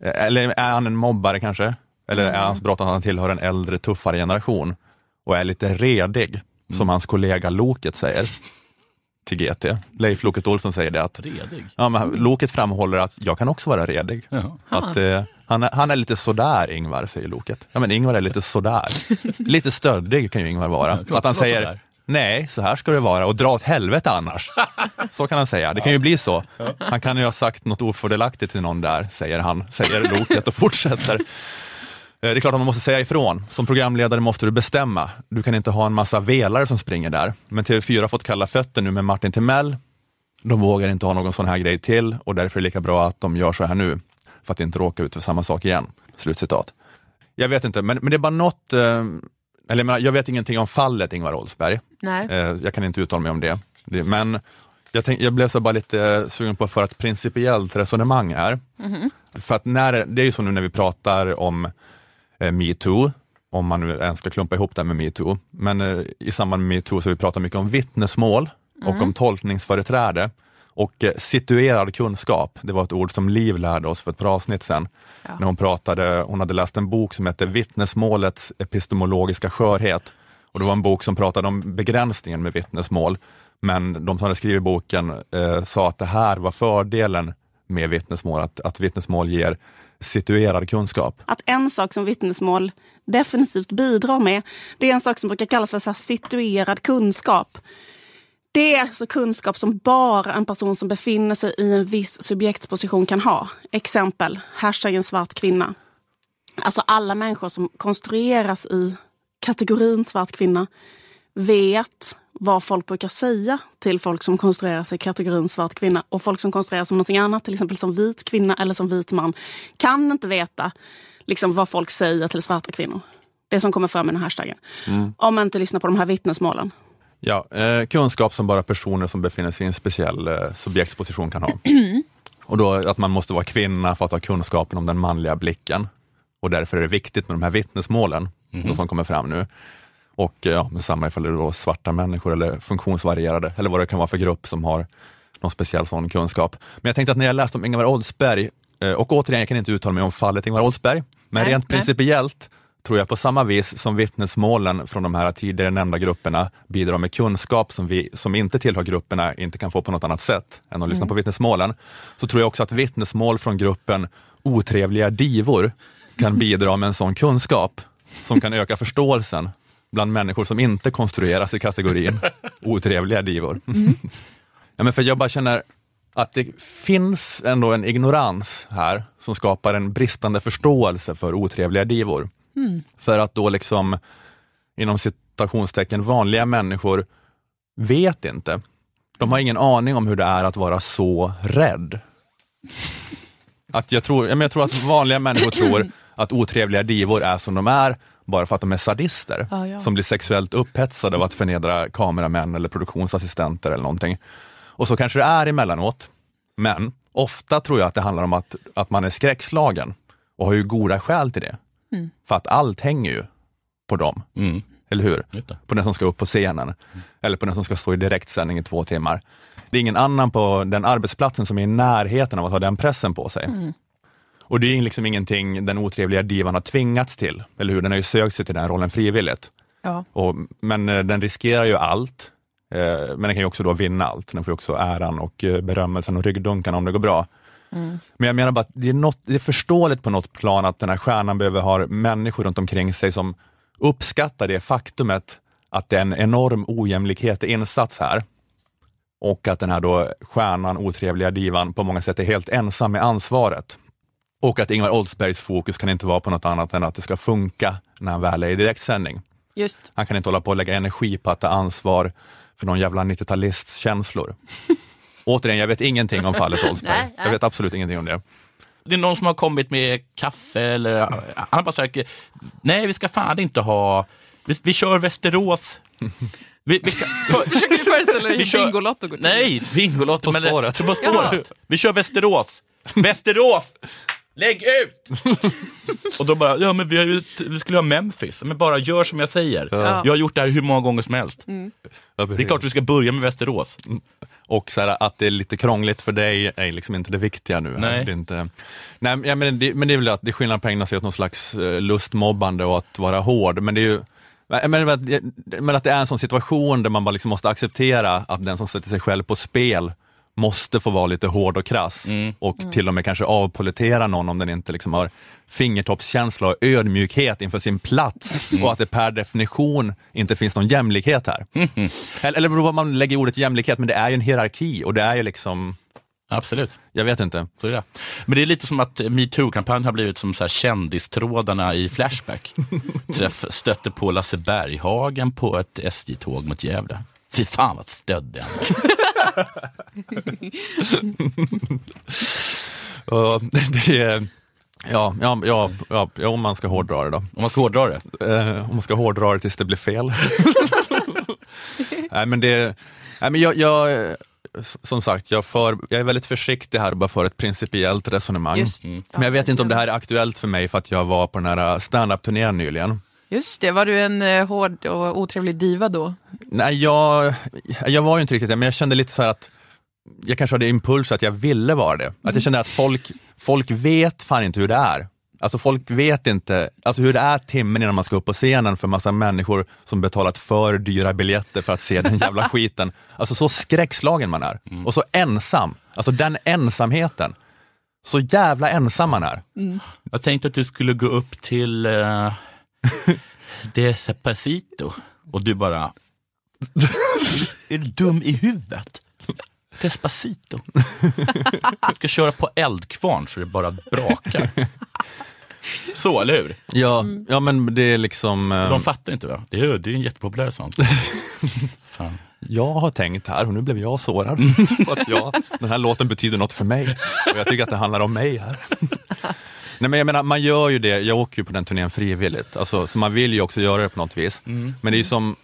eller är han en mobbare kanske? Eller är hans brott att han tillhör en äldre, tuffare generation och är lite redig, som hans kollega Loket säger till GT. Leif Loket Olsson säger det att Redig? Ja, men Loket framhåller att jag kan också vara redig. Att, eh, han, är, han är lite sådär Ingvar, säger Loket. Ja, men Ingvar är lite sådär. lite stöddig kan ju Ingvar vara. kan Att han säger sådär. Nej, så här ska det vara och dra åt helvete annars. Så kan han säga. Det kan ju bli så. Han kan ju ha sagt något ofördelaktigt till någon där, säger han, säger Loket och fortsätter. Eh, Det är klart att man måste säga ifrån. Som programledare måste du bestämma. Du kan inte ha en massa velare som springer där. Men TV4 har fått kalla fötter nu med Martin Timell. De vågar inte ha någon sån här grej till och därför är det lika bra att de gör så här nu. För att inte råka ut för samma sak igen. Slutcitat. Jag vet inte, men, men det är bara något, eh, eller jag, vet ingenting om fallet Ingvar Oldsberg. Nej. Eh, jag kan inte uttala mig om det. men jag, tänk, jag blev så bara lite eh, sugen på att föra ett principiellt resonemang här. Mhm. För att när, det är ju så nu när vi pratar om eh, metoo, om man nu ens ska klumpa ihop det med metoo, men eh, i samband med metoo så har vi pratat mycket om vittnesmål och Mm. om tolkningsföreträde och eh, situerad kunskap. Det var ett ord som Liv lärde oss för ett par avsnitt sedan. När hon pratade, hon hade läst en bok som hette Vittnesmålets epistemologiska skörhet. Och det var en bok som pratade om begränsningen med vittnesmål. Men de som hade skrivit boken eh, sa att det här var fördelen med vittnesmål, att, att vittnesmål ger situerad kunskap. Att en sak som vittnesmål definitivt bidrar med, det är en sak som brukar kallas för så situerad kunskap. Det är alltså kunskap som bara en person som befinner sig i en viss subjektsposition kan ha. Exempel, hashtaggen svart kvinna. Alltså alla människor som konstrueras i kategorin svart kvinna vet vad folk brukar säga till folk som konstruerar sig i kategorin svart kvinna. Och folk som konstruerar som någonting annat, till exempel som vit kvinna eller som vit man, kan inte veta liksom, vad folk säger till svarta kvinnor. Det som kommer fram i den här hashtaggen. Mm. Om man inte lyssnar på de här vittnesmålen. Ja, eh, kunskap som bara personer som befinner sig i en speciell eh, subjektsposition kan ha. Och då att man måste vara kvinna för att ha kunskapen om den manliga blicken. Och därför är det viktigt med de här vittnesmålen de som kommer fram nu. Och eh, ja, med samma ifall det är då svarta människor eller funktionsvarierade eller vad det kan vara för grupp som har någon speciell sån kunskap. Men jag tänkte att när jag läste om Ingvar Oldsberg, eh, och återigen, jag kan inte uttala mig om fallet Ingvar Oldsberg, men Nej, rent nej. principiellt tror jag på samma vis som vittnesmålen från de här tidigare nämnda grupperna bidrar med kunskap som vi som inte tillhör grupperna inte kan få på något annat sätt än att lyssna Mm. på vittnesmålen, så tror jag också att vittnesmål från gruppen otrevliga divor kan bidra med en sån kunskap som kan öka förståelsen bland människor som inte konstrueras i kategorin otrevliga divor. ja, men för jag bara känner att det finns ändå en ignorans här som skapar en bristande förståelse för otrevliga divor. Mm. För att då liksom, inom citationstecken, vanliga människor vet inte. De har ingen aning om hur det är att vara så rädd. Att jag, tror, jag tror att vanliga människor tror att otrevliga divor är som de är bara för att de är sadister Ja, ja. som blir sexuellt upphetsade av att förnedra kameramän eller produktionsassistenter eller någonting. Och så kanske det är emellanåt, men ofta tror jag att det handlar om att, att man är skräckslagen och har ju goda skäl till det. Mm. För att allt hänger ju på dem, eller hur? På den som ska upp på scenen, eller på den som ska stå i direktsändning i två timmar. Det är ingen annan på den arbetsplatsen som är i närheten av att ha den pressen på sig. Mm. Och det är liksom ingenting den otrevliga divan har tvingats till, eller hur? Den har ju sökt sig till den rollen frivilligt. Ja. Och, men eh, den riskerar ju allt, eh, men den kan ju också då vinna allt. Den får också äran och eh, berömmelsen och ryggdunkarna om det går bra. Mm. Men jag menar bara att det är, något, det är förståeligt på något plan att den här stjärnan behöver ha människor runt omkring sig som uppskattar det faktumet att det är en enorm ojämlikhet i insats här. Och att den här då stjärnan, otrevliga divan, på många sätt är helt ensam med ansvaret. Och att Ingvar Oldsbergs fokus kan inte vara på något annat än att det ska funka när han väl är i direktsändning. Just. Han kan inte hålla på och lägga energi på att ta ansvar för någon jävla 90-talists känslor. Återigen, jag vet ingenting om fallet Oldsberg. Nej, nej. Jag vet absolut ingenting om det. Det är någon som har kommit med kaffe eller han har bara sagt, nej vi ska fan inte ha, vi, vi kör Västerås. Vi, vi, kan, Försöker du föreställa dig hur Bingolotto går till? nej, Bingolotto. På men spåret. På spåret. Vi kör Västerås. Västerås! Lägg ut! Och då bara, ja men vi, har ju, vi skulle ha Memphis. Men bara gör som jag säger. Ja. Jag har gjort det här hur många gånger som helst. Det är klart vi ska börja med Västerås. Och så här, att det är lite krångligt för dig är liksom inte det viktiga nu. Nej. Det är inte, nej men, ja, men, det, men det är väl att det är skillnad på att ägna sig åt någon slags eh, lustmobbande och att vara hård. Men det är ju men, att- men att det är en sån situation där man bara liksom måste acceptera att den som sätter sig själv på spel måste få vara lite hård och krass och till och med kanske avpolitera någon om den inte liksom har fingertoppskänsla och ödmjukhet inför sin plats och att det per definition inte finns någon jämlikhet här. Eller, eller vad man lägger i ordet jämlikhet, men det är ju en hierarki och det är ju liksom Absolut. Jag vet inte. Så är det. Men det är lite som att metoo-kampanjen har blivit som så här kändistrådarna i Flashback. Träff, stötte på Lasse Berghagen på ett SJ-tåg mot Gävle. Fy fan vad stöddig han Och det är, ja, ja, ja, ja, ja, om man ska hårdra det då. Om man ska hårdra det? Eh, om man ska hårdra det tills det blir fel. nej, men det, nej, men jag, jag, som sagt, jag, för, jag är väldigt försiktig här och bara för ett principiellt resonemang. Just- Mm. Men jag vet inte om det här är aktuellt för mig för att jag var på den här stand-up-turnén nyligen. Just det, var du en eh, hård och otrevlig diva då? Nej, jag, jag var ju inte riktigt det, men jag kände lite så här att jag kanske hade impuls att jag ville vara det. Att jag kände att folk, folk vet fan inte hur det är. Alltså folk vet inte alltså hur det är timmen innan man ska upp på scenen för massa människor som betalat för dyra biljetter för att se den jävla skiten. Alltså så skräckslagen man är. Och så ensam. Alltså den ensamheten. Så jävla ensam man är. Jag tänkte att du skulle gå upp till uh, Despacito och du bara, är du dum i huvudet? Despacito. Du ska köra på eldkvarn så det bara brakar. Så, eller hur? Ja, ja men det är liksom... eh, De fattar inte va? Det är, det är en jättepopulär sån. Fan. Jag har tänkt här och nu blev jag sårad. för att jag, den här låten betyder något för mig och jag tycker att det handlar om mig här. Nej men jag menar, man gör ju det, jag åker ju på den turnén frivilligt, alltså, så man vill ju också göra det på något vis. Mm. Men det är ju som,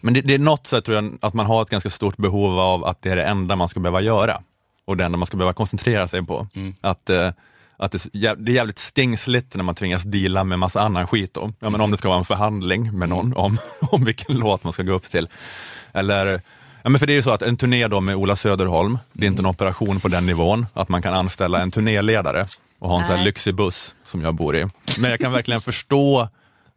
men det, det är något sätt tror jag att man har ett ganska stort behov av att det är det enda man ska behöva göra och det enda man ska behöva koncentrera sig på. Att, eh, att det, det är jävligt stingsligt när man tvingas deala med massa annan skit. Då. Ja, men om det ska vara en förhandling med någon om, om vilken låt man ska gå upp till. Eller, ja, men för det är ju så att en turné då med Ola Söderholm, det är inte en operation på den nivån, att man kan anställa en turnéledare och ha en sån här lyxig buss som jag bor i. Men jag kan verkligen förstå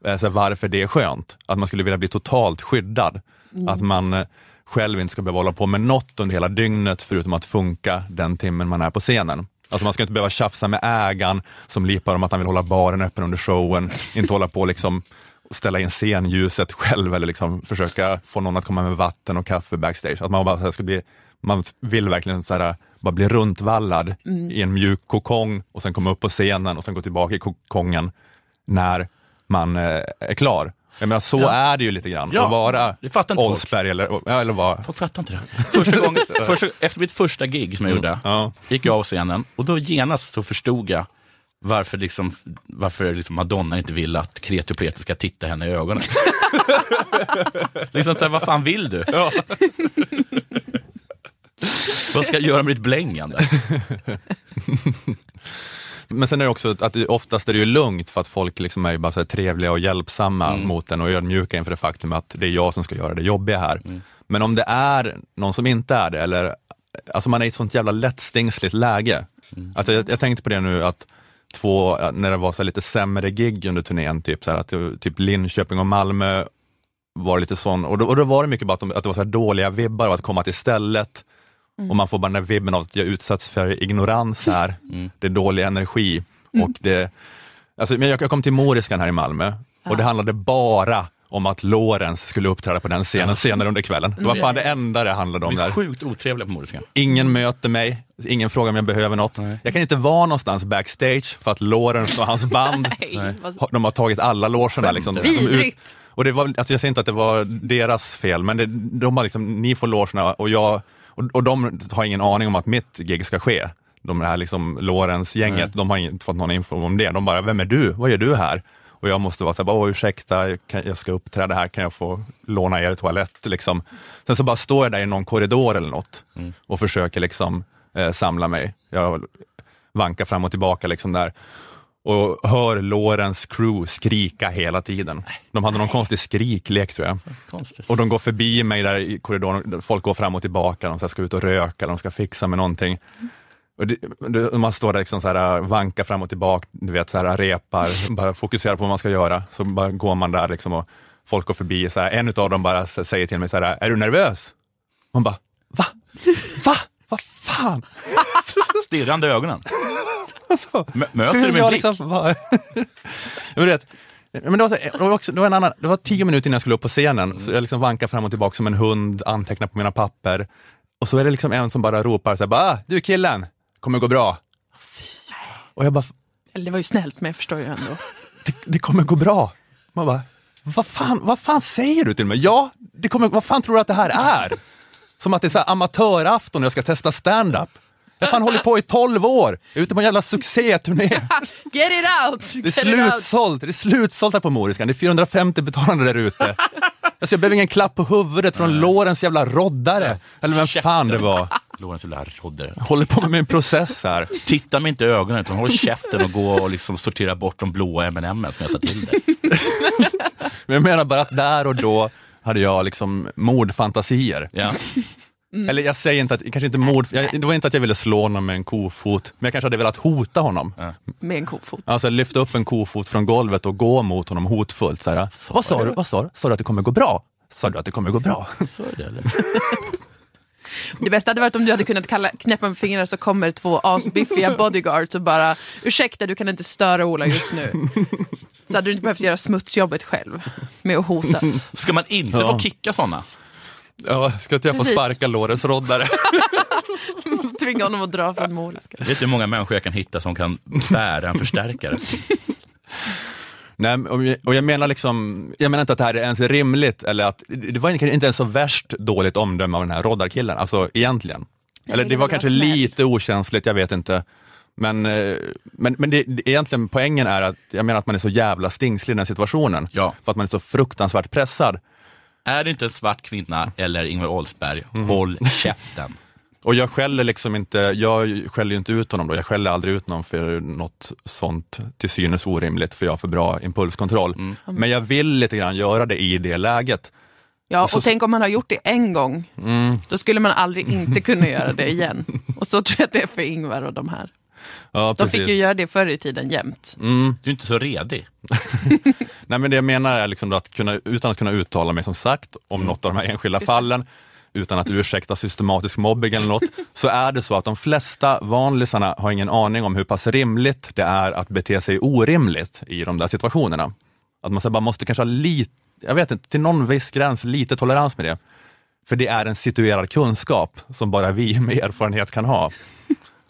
eh, så här, varför det är skönt, att man skulle vilja bli totalt skyddad. Mm. Att man eh, själv inte ska behöva hålla på med något under hela dygnet förutom att funka den timmen man är på scenen. Alltså man ska inte behöva tjafsa med ägaren som lipar om att han vill hålla baren öppen under showen, inte hålla på liksom ställa in scenljuset själv eller liksom försöka få någon att komma med vatten och kaffe backstage. Att man bara så här ska bli, man vill verkligen så här, bara bli runtvallad Mm. i en mjuk kokong och sen komma upp på scenen och sen gå tillbaka i kokongen när man eh, är klar. Jag menar, så Ja. är det ju lite grann, Ja, att vara det fattar inte folk. Oldsberg eller, ja, eller vad. Folk fattar inte det. Första gången, första, efter mitt första gig som jag gjorde, Ja. gick jag av scenen och då genast så förstod jag varför, liksom, varför liksom Madonna inte vill att kreti och pleti ska titta henne i ögonen. liksom så här, vad fan vill du? vad ska jag göra med ditt blängande? Men sen är det också att det, oftast är det ju lugnt för att folk liksom är bara så trevliga och hjälpsamma Mm. mot en och ödmjuka inför det faktum att det är jag som ska göra det jobbiga här. Mm. Men om det är någon som inte är det, eller alltså man är i ett sånt jävla lättstingsligt läge. Mm. Alltså jag, jag tänkte på det nu att två, när det var så lite sämre gig under turnén, typ, så här, att typ Linköping och Malmö var lite sån, och då, och då var det mycket bara att, de, att det var så här dåliga vibbar av att komma till stället Mm. och man får bara den vibben av att jag utsatts för ignorans här, det är dålig energi. Och det, alltså, men jag, kom till Moriskan här i Malmö och det handlade bara om att Lorenz skulle uppträda på den scenen senare under kvällen. Det var fan det enda det handlade om De är där. sjukt otrevliga på Moriskan. Ingen möter mig, ingen frågar om jag behöver något. Jag kan inte vara någonstans backstage för att Lorenz och hans band, Nej, de har tagit alla logerna. Liksom, Vidrigt. Och det var, alltså jag säger inte att det var deras fel, men det, de har liksom, ni får logerna och jag, och, och de har ingen aning om att mitt gig ska ske. De här liksom Lorentz-gänget, de har inte fått någon info om det. De bara, vem är du? Vad gör du här? Och jag måste vara så här, bara, ursäkta, kan, jag ska uppträda här, kan jag få låna er toalett? Liksom. Sen så bara står jag där i någon korridor eller något och försöker liksom eh, samla mig. Jag vankar fram och tillbaka liksom där och hör Lorens crew skrika hela tiden. De hade någon konstig skriklek tror jag. Och de går förbi mig där i korridoren, folk går fram och tillbaka, de ska ut och röka, de ska fixa med någonting. Och det, man står där liksom så här, vankar fram och tillbaka, du vet, så här, repar, bara fokuserar på vad man ska göra. Så bara går man där liksom och folk går förbi. Så här, en av dem bara säger till mig, så här, är du nervös? Man bara, va? Va? Vad fan? Stirrande ögonen. Alltså, Mö- Möter du med jag blick? liksom, bara- Jag vet, men det, var så, det, var också, det, var en annan, det var tio minuter innan jag skulle upp på scenen, så jag liksom vankar fram och tillbaka som en hund, antecknar på mina papper. Och så är det liksom en som bara ropar så här, bara, "Ah, du killen, kommer gå bra. Och jag bara, Eller det var ju snällt, men jag förstår ju ändå. det kommer gå bra. Man bara, vad fan, vad fan säger du till mig? Ja, det kommer, vad fan tror du att det här är? Som att det är så här amatörafton och jag ska testa stand-up. Jag har fan hållit på i 12 år, jag är ute på en jävla succéturné. Get it out! Det är slutsålt, det är slutsålt här på Moriskan. Det är 450 betalande där ute. Alltså jag behöver ingen klapp på huvudet från Lorens jävla roddare. Eller vem fan det var. Lorentz jävla rodder. Håller på med min process här. Titta mig inte i ögonen utan håll käften och gå och liksom sortera bort de blåa M&M som jag sa till dig. Men jag menar bara att där och då hade jag liksom mordfantasier. Ja. Eller jag säger inte att, kanske inte mord, jag, det var inte att jag ville slå honom med en kofot, men jag kanske hade velat hota honom. Med en kofot. Alltså lyfta upp en kofot från golvet och gå mot honom hotfullt. Så här, vad sa du? Vad sa du? Sa du att det kommer gå bra? Sa du att det kommer gå bra? Så är det eller? Det bästa hade varit om du hade kunnat kalla, knäppa med fingrarna så kommer två asbiffiga bodyguards och bara ursäkta du kan inte störa Ola just nu. Så hade du inte behövt göra smutsjobbet själv med att hota. Ska man inte Ja. få kicka sådana? Ja, ska inte jag få Precis. sparka Lorens roddare? Tvinga honom att dra från Moriska. Vet du hur många människor jag kan hitta som kan bära en förstärkare? Nej, och jag, och jag menar liksom, jag menar inte att det här är ens rimligt, eller att det var inte ens så värst dåligt omdöme av den här roddarkillen, alltså egentligen. Eller det var kanske lite okänsligt, jag vet inte. Men, eh, men, men det, det, egentligen poängen är att jag menar att man är så jävla stingslig i den här situationen. Ja. För att man är så fruktansvärt pressad. Är det inte en svart kvinna eller Ingvar Oldsberg, håll käften. Och jag skäller liksom inte, jag skäller ju inte ut honom då, jag skäller aldrig ut någon för något sånt till synes orimligt, för jag har för bra impulskontroll. Men jag vill lite grann göra det i det läget. Ja, och Så- tänk om man har gjort det en gång. Mm. Då skulle man aldrig inte kunna göra det igen. Och så tror jag att det är för Ingvar och de här. Ja, De precis. fick ju göra det förr i tiden jämt. Mm. Du är inte så redig. Nej, men det jag menar är liksom att kunna, utan att kunna uttala mig som sagt om något av de här enskilda fallen, utan att ursäkta systematisk mobbing eller något, så är det så att de flesta vanlisarna har ingen aning om hur pass rimligt det är att bete sig orimligt i de där situationerna. Att man så bara måste kanske ha lite, jag vet inte, till någon viss gräns, lite tolerans med det. För det är en situerad kunskap som bara vi med erfarenhet kan ha.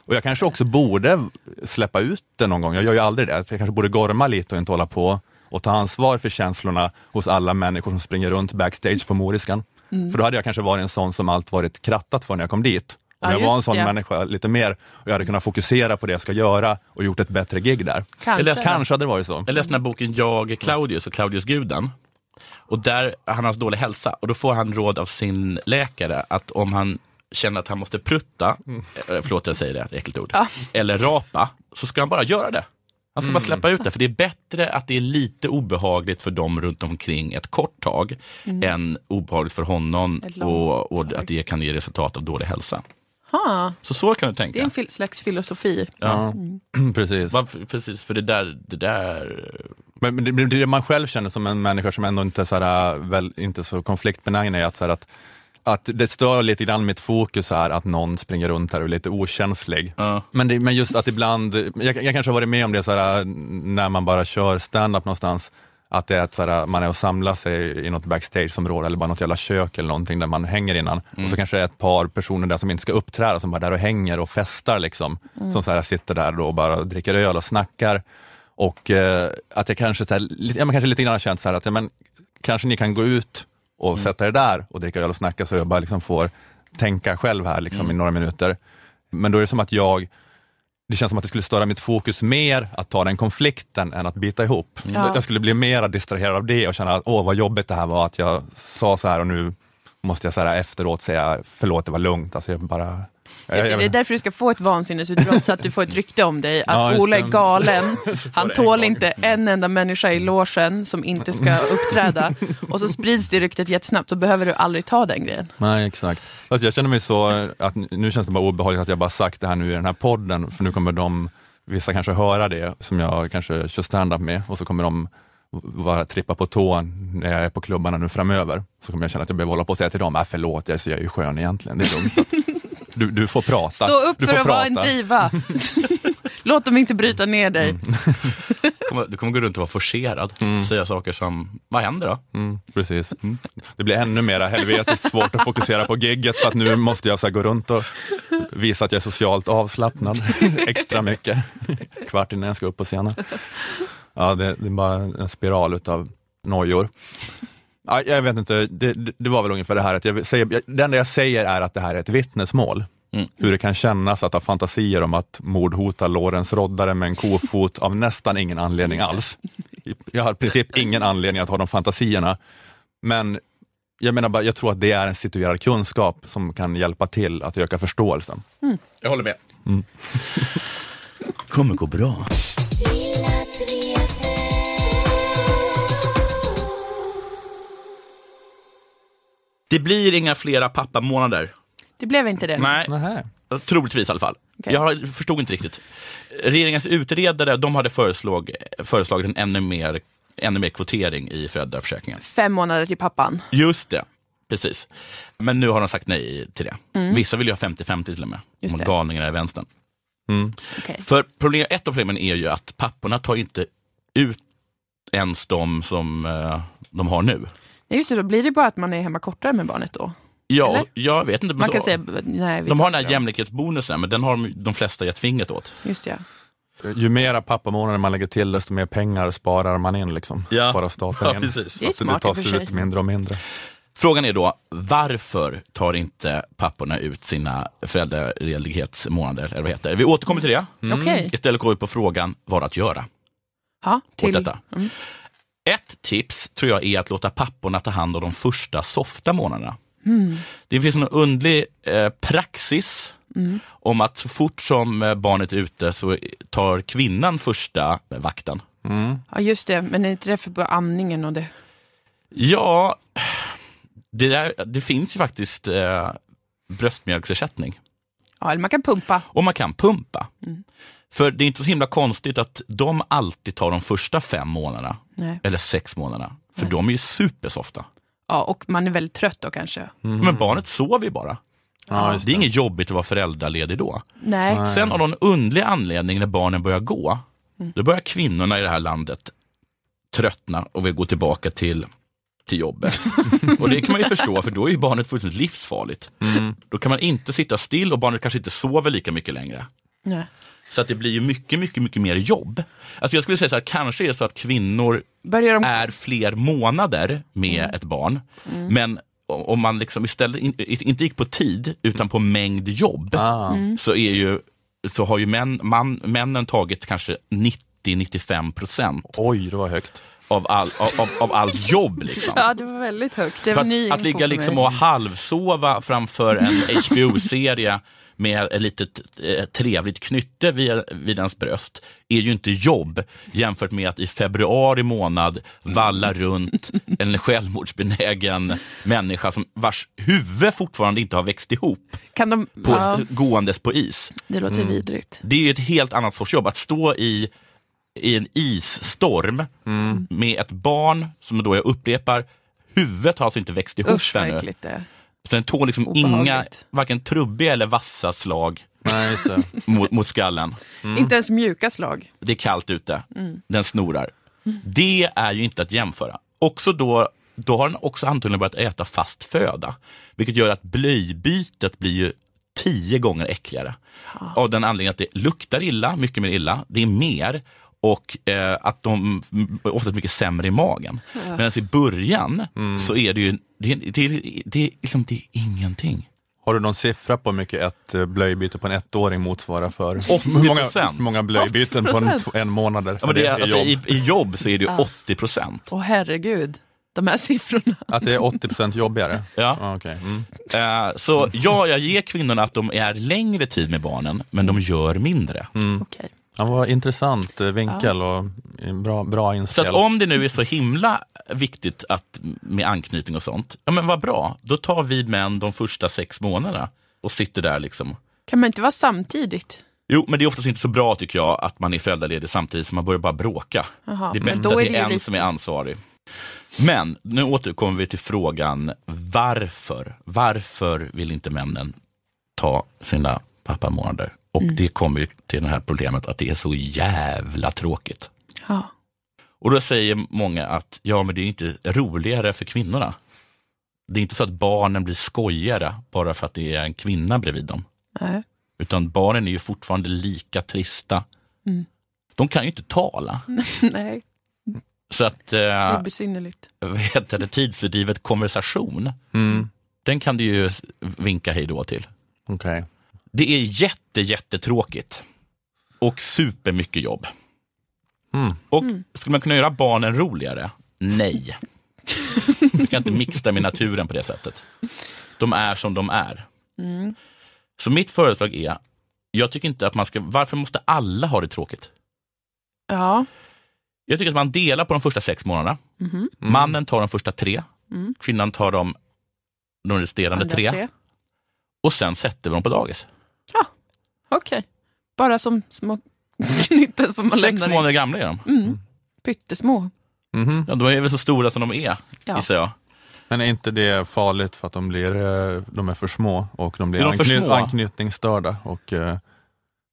Och jag kanske också borde släppa ut det någon gång. Jag gör ju aldrig det. Så jag kanske borde gorma lite och inte hålla på och ta ansvar för känslorna hos alla människor som springer runt backstage på Moriskan. Mm. För då hade jag kanske varit en sån som allt varit krattat för när jag kom dit. Om Ja, jag var en sån det. människa lite mer och jag hade kunnat fokusera på det jag ska göra och gjort ett bättre gig där. Kanske. Jag läste, Kanske hade det varit så. jag läste den här boken Jag är Claudius och Claudius guden. Och där, han har så dålig hälsa och då får han råd av sin läkare att om han känner att han måste prutta, eh, förlåt jag säger det, ett äckligt ord, Ja. eller rapa, så ska han bara göra det. Han ska bara släppa ut det, för det är bättre att det är lite obehagligt för dem runt omkring ett kort tag, än obehagligt för honom och, och att det kan ge resultat av dålig hälsa. Ha, Så så kan du det är tänka. en fil- slags filosofi. Ja. Precis. Varför- Precis, för det där, det där Men men det, det, man själv känner som en människa som ändå inte är så, här, väl, inte så konfliktbenägen är att, så här, att, att det stör lite grann mitt fokus här att någon springer runt här och är lite okänslig. Ja. Men, det, men just att ibland, jag, jag kanske har varit med om det så här, när man bara kör stand-up någonstans, att det är att så här, man är och samlar sig i något backstageområde eller bara något jävla kök eller någonting där man hänger innan. Och så kanske det är ett par personer där som inte ska uppträda som bara är där och hänger och festar liksom. Som så här, sitter där då och bara dricker öl och snackar. Och eh, att jag kanske, så här, lite, ja, men kanske lite grann har känt så här att ja, men, kanske ni kan gå ut och sätta er där och dricka öl och snacka så jag bara liksom får tänka själv här liksom i några minuter. Men då är det som att jag det känns som att det skulle störa mitt fokus mer att ta den konflikten än att bita ihop. Ja. Jag skulle bli mer distraherad av det och känna att åh vad jobbigt det här var att jag sa så här och nu måste jag så här efteråt säga förlåt, det var lugnt. Alltså jag bara... Just det, det är därför du ska få ett vansinnesutbrott så att du får ett rykte om dig. Ja, Att just Ola är galen, han tål inte en enda människa i logen som inte ska uppträda. Och så sprids det ryktet jättesnabbt, så behöver du aldrig ta den grejen. Nej, exakt. Fast jag känner mig så, att nu känns det bara obehagligt att jag bara sagt det här nu i den här podden, för nu kommer de, vissa kanske höra det, som jag kanske kör stand-up med, och så kommer de vara trippa på tå när jag är på klubbarna nu framöver. Så kommer jag känna att jag behöver hålla på och säga till dem, äh, förlåt, jag är ju skön egentligen, det är lugnt. Du, du får prata. Stå upp du för att vara en prata. diva. Låt dem inte bryta ner dig. Du kommer, du kommer gå runt och vara forcerad, säga saker som, vad händer då? Mm, precis. Det blir ännu mer helvetiskt svårt att fokusera på gigget för att nu måste jag så här gå runt och visa att jag är socialt avslappnad extra mycket. Kvart innan jag ska upp på scenen. Ja, det, det är bara en spiral utav nojor. Ja, jag vet inte, det, det, var väl ungefär det här att jag säger, det enda jag säger är att det här är ett vittnesmål. Hur det kan kännas att ha fantasier om att mordhota Lorentz Roddare med en kofot av nästan ingen anledning alls. Jag har i princip ingen anledning att ha de fantasierna. Men jag menar bara, jag tror att det är en situerad kunskap som kan hjälpa till att öka förståelsen. Jag håller med. Mm. kommer gå bra. Det blir inga flera pappamånader. Det blev inte det. Nej, troligtvis i alla fall. Jag förstod inte riktigt. Regeringens utredare de hade föreslog, föreslagit en ännu mer, ännu mer kvotering i föräldraförsäkringen. Fem månader till pappan. Just det, precis. Men nu har de sagt nej till det. Mm. Vissa vill ju ha 50-50 till och med. Just Mot det. galningarna i vänstern. Okej. För problem, ett av problemen är ju att papporna tar ju inte ut ens de som eh, de har nu. Nej, Just det, då blir det bara att man är hemma kortare med barnet då. Ja, Eller? jag vet inte. Man kan så- säga, nej, de har den här jämlikhetsbonusen, men den har de, de flesta gett fingret åt. Just det, ja. Ju mera pappamånader man lägger till, desto mer pengar sparar man in. Liksom. Ja. Sparar staten Ja, in. precis. Det är att smart det tas ut mindre och mindre. Frågan är då, varför tar inte papporna ut sina föräldraledighetsmånader? Eller vad heter det? Vi återkommer till det. Mm. Okej. Istället går vi på frågan vad att göra åt till... detta. Ett tips tror jag är att låta papporna ta hand om de första softa månaderna. Mm. Det finns en underlig eh, praxis Mm. om att så fort som eh, barnet är ute så tar kvinnan första vakten. Ja, just det. Men är inte det för amningen och det? Ja, det, där, det finns ju faktiskt eh, bröstmjölksersättning. Ja, eller man kan pumpa. Och man kan pumpa. Mm. För det är inte så himla konstigt att de alltid tar de första fem månaderna, Nej. eller sex månaderna. För de är ju supersofta. Ja, och man är väldigt trött då kanske. Men barnet sover ju bara. Ja, just det är inget jobbigt att vara föräldraledig då. Nej. Nej. Sen av någon underlig anledning när barnen börjar gå, Mm. då börjar kvinnorna i det här landet tröttna och vill gå tillbaka till, till jobbet. och det kan man ju förstå, för då är ju barnet fullständigt livsfarligt. Då kan man inte sitta still och barnet kanske inte sover lika mycket längre. Nej. Så att det blir ju mycket, mycket, mycket mer jobb. Alltså jag skulle säga så att kanske är det så att kvinnor de... är fler månader med ett barn. Mm. Men om man liksom istället in, inte gick på tid utan på mängd jobb Mm. så, är ju, så har ju män, man, männen tagit kanske 90-95 procent. Oj, det var högt. Av, all, av, av, av allt jobb. Liksom. Ja, det var väldigt högt. Det var att, att ligga liksom och halvsova framför en HBO-serie med ett litet eh, trevligt knytte vid, vid ens bröst är ju inte jobb jämfört med att i februari månad valla runt en självmordsbenägen människa som, vars huvud fortfarande inte har växt ihop Kan de... på, Ja, gåendes på is. det låter vidrigt. Det är ju ett helt annat sorts jobb. Att stå i, i en isstorm med ett barn som då jag upprepar, huvudet har alltså inte växt ihop Usch ännu. det. Så den tål liksom Obehagligt. inga, varken trubbiga eller vassa slag Nej, just det. mot, mot skallen. Inte ens mjuka slag. Det är kallt ute, Mm. den snorar. Det är ju inte att jämföra. Också då, då har den också antagligen börjat äta fast föda. Vilket gör att blöjbytet blir ju tio gånger äckligare. Av den anledningen att det luktar illa, mycket mer illa. Det är mer och eh, att de mm, är ofta mycket sämre i magen. Ja. Medan i början så är det ju det, är- det, är- det, liksom, det är ingenting. Har du någon siffra på hur mycket ett eh, blöjbyte på en ettåring motsvarar för? 80%. Hur många, hur många blöjbyten på en, 80%? en månad? Ja, men det är, alltså, jobb? i, I jobb så är det ju Ja. 80 procent. Åh herregud, de här siffrorna. Att det är 80 procent jobbigare? Ja. Ah, okej. Mm. Eh, så ja, jag ger kvinnorna att de är längre tid med barnen, men de gör mindre. Mm. Okej. Ja, vad intressant eh, vinkel och eh, bra, bra Så inspel. att om det nu är så himla viktigt att, med anknytning och sånt, ja men vad bra, då tar vi män de första sex månaderna och sitter där liksom. Kan man inte vara samtidigt? Jo, men det är oftast inte så bra tycker jag att man är föräldraledig samtidigt, för man börjar bara bråka. Jaha, det är bättre att det är en lite- som är ansvarig. Men nu återkommer vi till frågan varför? Varför vill inte männen ta sina pappamånader? Och Mm. det kommer ju till det här problemet att det är så jävla tråkigt. Ja. Och då säger många att ja, men det är inte roligare för kvinnorna. Det är inte så att barnen blir skojigare bara för att det är en kvinna bredvid dem. Nej. Utan barnen är ju fortfarande lika trista. Mm. De kan ju inte tala. Nej, Så att, det är eh, besynnerligt. vad heter det, tidsfördrivet konversation, Mm. den kan du ju vinka hej då till. Okej. Det är jätte, jättetråkigt. Och supermycket jobb. Mm. Och skulle man kunna göra barnen roligare? Nej. Du kan inte mixtra med naturen på det sättet. De är som de är. Mm. Så mitt förslag är, jag tycker inte att man ska, varför måste alla ha det tråkigt? Ja. Jag tycker att man delar på de första sex månaderna. Mhm. Mannen tar de första tre, Mm. kvinnan tar de, de resterande tre. tre. Och sen sätter vi dem på dagis. Okej. Bara som små knytten som man Sex lämnar in. månader gamla är de. Mm. Pyttesmå. Mhm. Ja, de är väl så stora som de är, Ja. gissar jag. Men är inte det farligt för att de, blir, eh, de är för små och de blir Är de ankny- små? anknytningsstörda? Och, eh,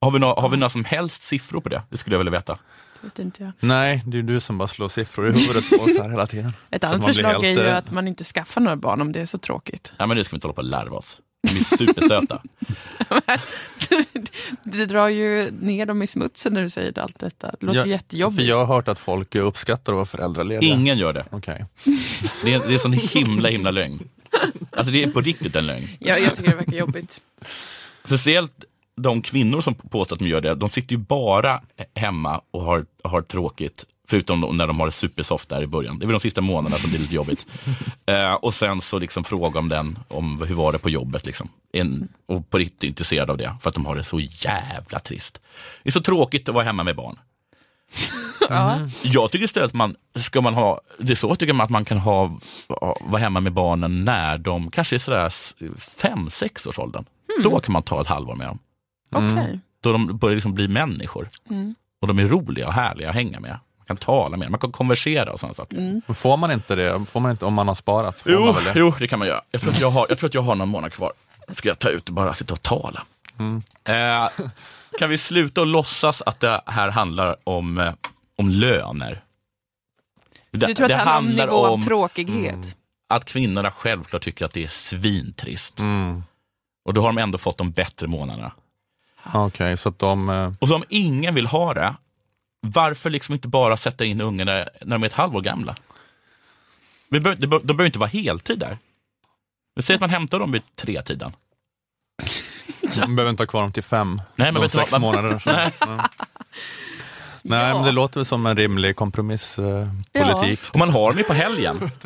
Har vi, nå- har vi några som helst siffror på det? Det skulle jag vilja veta. Vet inte jag. nej, det är du som bara slår siffror i huvudet på oss här hela tiden. Ett annat förslag är helt, ju eh, att man inte skaffar några barn om det är så tråkigt. Ja, men det ska vi inte hålla på och larva oss. De är supersöta. Det drar ju ner dem i smutsen när du säger allt detta. Det låter Ja, jättejobbigt. För jag har hört att folk uppskattar att vara föräldralediga. Ingen gör det. Okej. Det är, det är sån himla, himla lögn. Alltså det är på riktigt en lögn. Ja, jag tycker det verkar jobbigt. Speciellt de kvinnor som påstår att de gör det, de sitter ju bara hemma och har, har tråkigt. Förutom när de har det supersoft där i början. Det är väl de sista månaderna som blir lite jobbigt. Eh, och sen så liksom fråga om den, om hur var det på jobbet. Liksom. En, och på riktigt intresserad av det, för att de har det så jävla trist. Det är så tråkigt att vara hemma med barn. Ja. Jag tycker istället att man, ska man ha, det är så tycker man att man kan ha, vara hemma med barnen när de kanske är sådär s- fem, sex års åldern. Då kan man ta ett halvår med dem. Okej. Då de börjar liksom bli människor. Mm. Och de är roliga och härliga att hänga med. Man kan tala med man kan konversera och sådana saker. Mm. Men Får man inte det? Får man inte, om man har sparat? Får Jo, man väl det? jo, det kan man göra. Jag tror, att jag, har, jag tror att jag har någon månad kvar. Ska jag ta ut och bara sitta och tala? Mm. Eh, kan vi sluta och låtsas att det här handlar om, eh, om löner? Det, Du tror att det handlar om nivå av tråkighet? Mm. att kvinnorna självklart tycker att det är svintrist. Mm. Och då har de ändå fått de bättre månaderna. Okej, så att de... eh, Och så om ingen vill ha det, varför liksom inte bara sätta in ungarna när de är ett halvår gamla? De behöver inte vara heltid där. Vi säger att man hämtar dem vid tre tiden. Man behöver inte ha kvar dem till fem. Nej, men de sex vad- månader. Nej. Nej, Nej men det låter väl som en rimlig kompromisspolitik. Eh, politik. Och man har dem ju på helgen.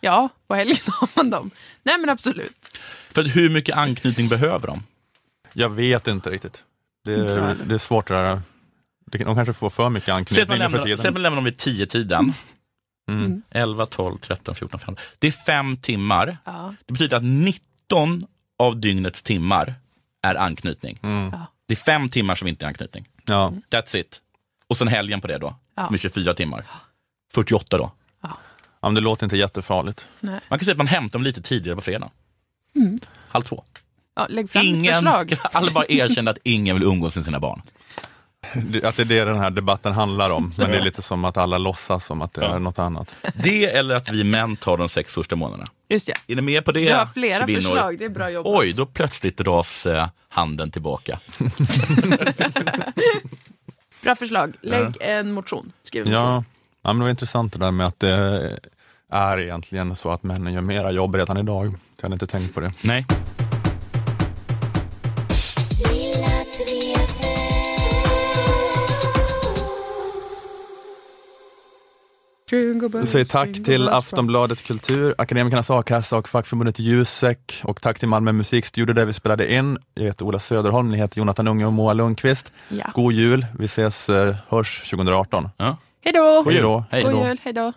Ja, på helgen har man dem. Nej men absolut. För hur mycket anknytning behöver de? Jag vet inte riktigt. Det är, det är svårt det där. De kanske får för mycket anknytning nu lämnar, för säg att tiden. man lämnar dem vid tio tiden. Mm. 11, 12, 13, 14, 15. Det är fem timmar. Ja. Det betyder att 19 av dygnets timmar är anknytning. Ja. Det är fem timmar som inte är anknytning. Ja. That's it. Och sen helgen på det då, Ja. som är 24 timmar. 48 då. ja, men det låter inte jättefarligt. Nej. Man kan säga att man hämtar dem lite tidigare på fredag. Mm. Halv två. Ja, lägg fram ett Ingen, förslag. alla bara erkänner att ingen vill umgås med sina barn. Det- Att det är det den här debatten handlar om. Men det är lite som att alla låtsas som att det är något annat. Det eller att vi män tar de sex första månaderna. Just det. Är ni med på det? Du har flera kvinnor? förslag, det är bra jobbat. Oj, då plötsligt dras eh, handen tillbaka. Bra förslag. Lägg en motion. Skriv en motion. Ja, ja men det var intressant det där med att det är egentligen så att männen gör mera jobb redan idag. Jag hade inte tänkt på det. Nej. Vi säger tack till Aftonbladet Kultur, Akademikernas A-kassa och fackförbundet Jusek och tack till Malmö musikstudio där vi spelade in. Jag heter Ola Söderholm, ni heter Jonathan Unge och Moa Lundqvist. Ja. God jul, vi ses, eh, hörs 2018. Ja. Hej då! God jul. Hej då.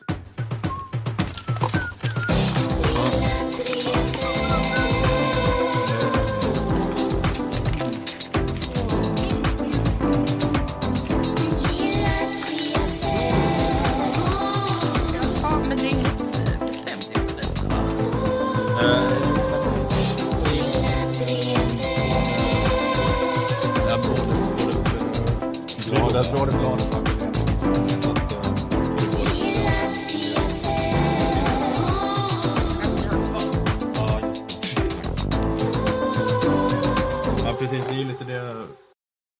Jag tror det faktiskt Ja, precis. Det är lite det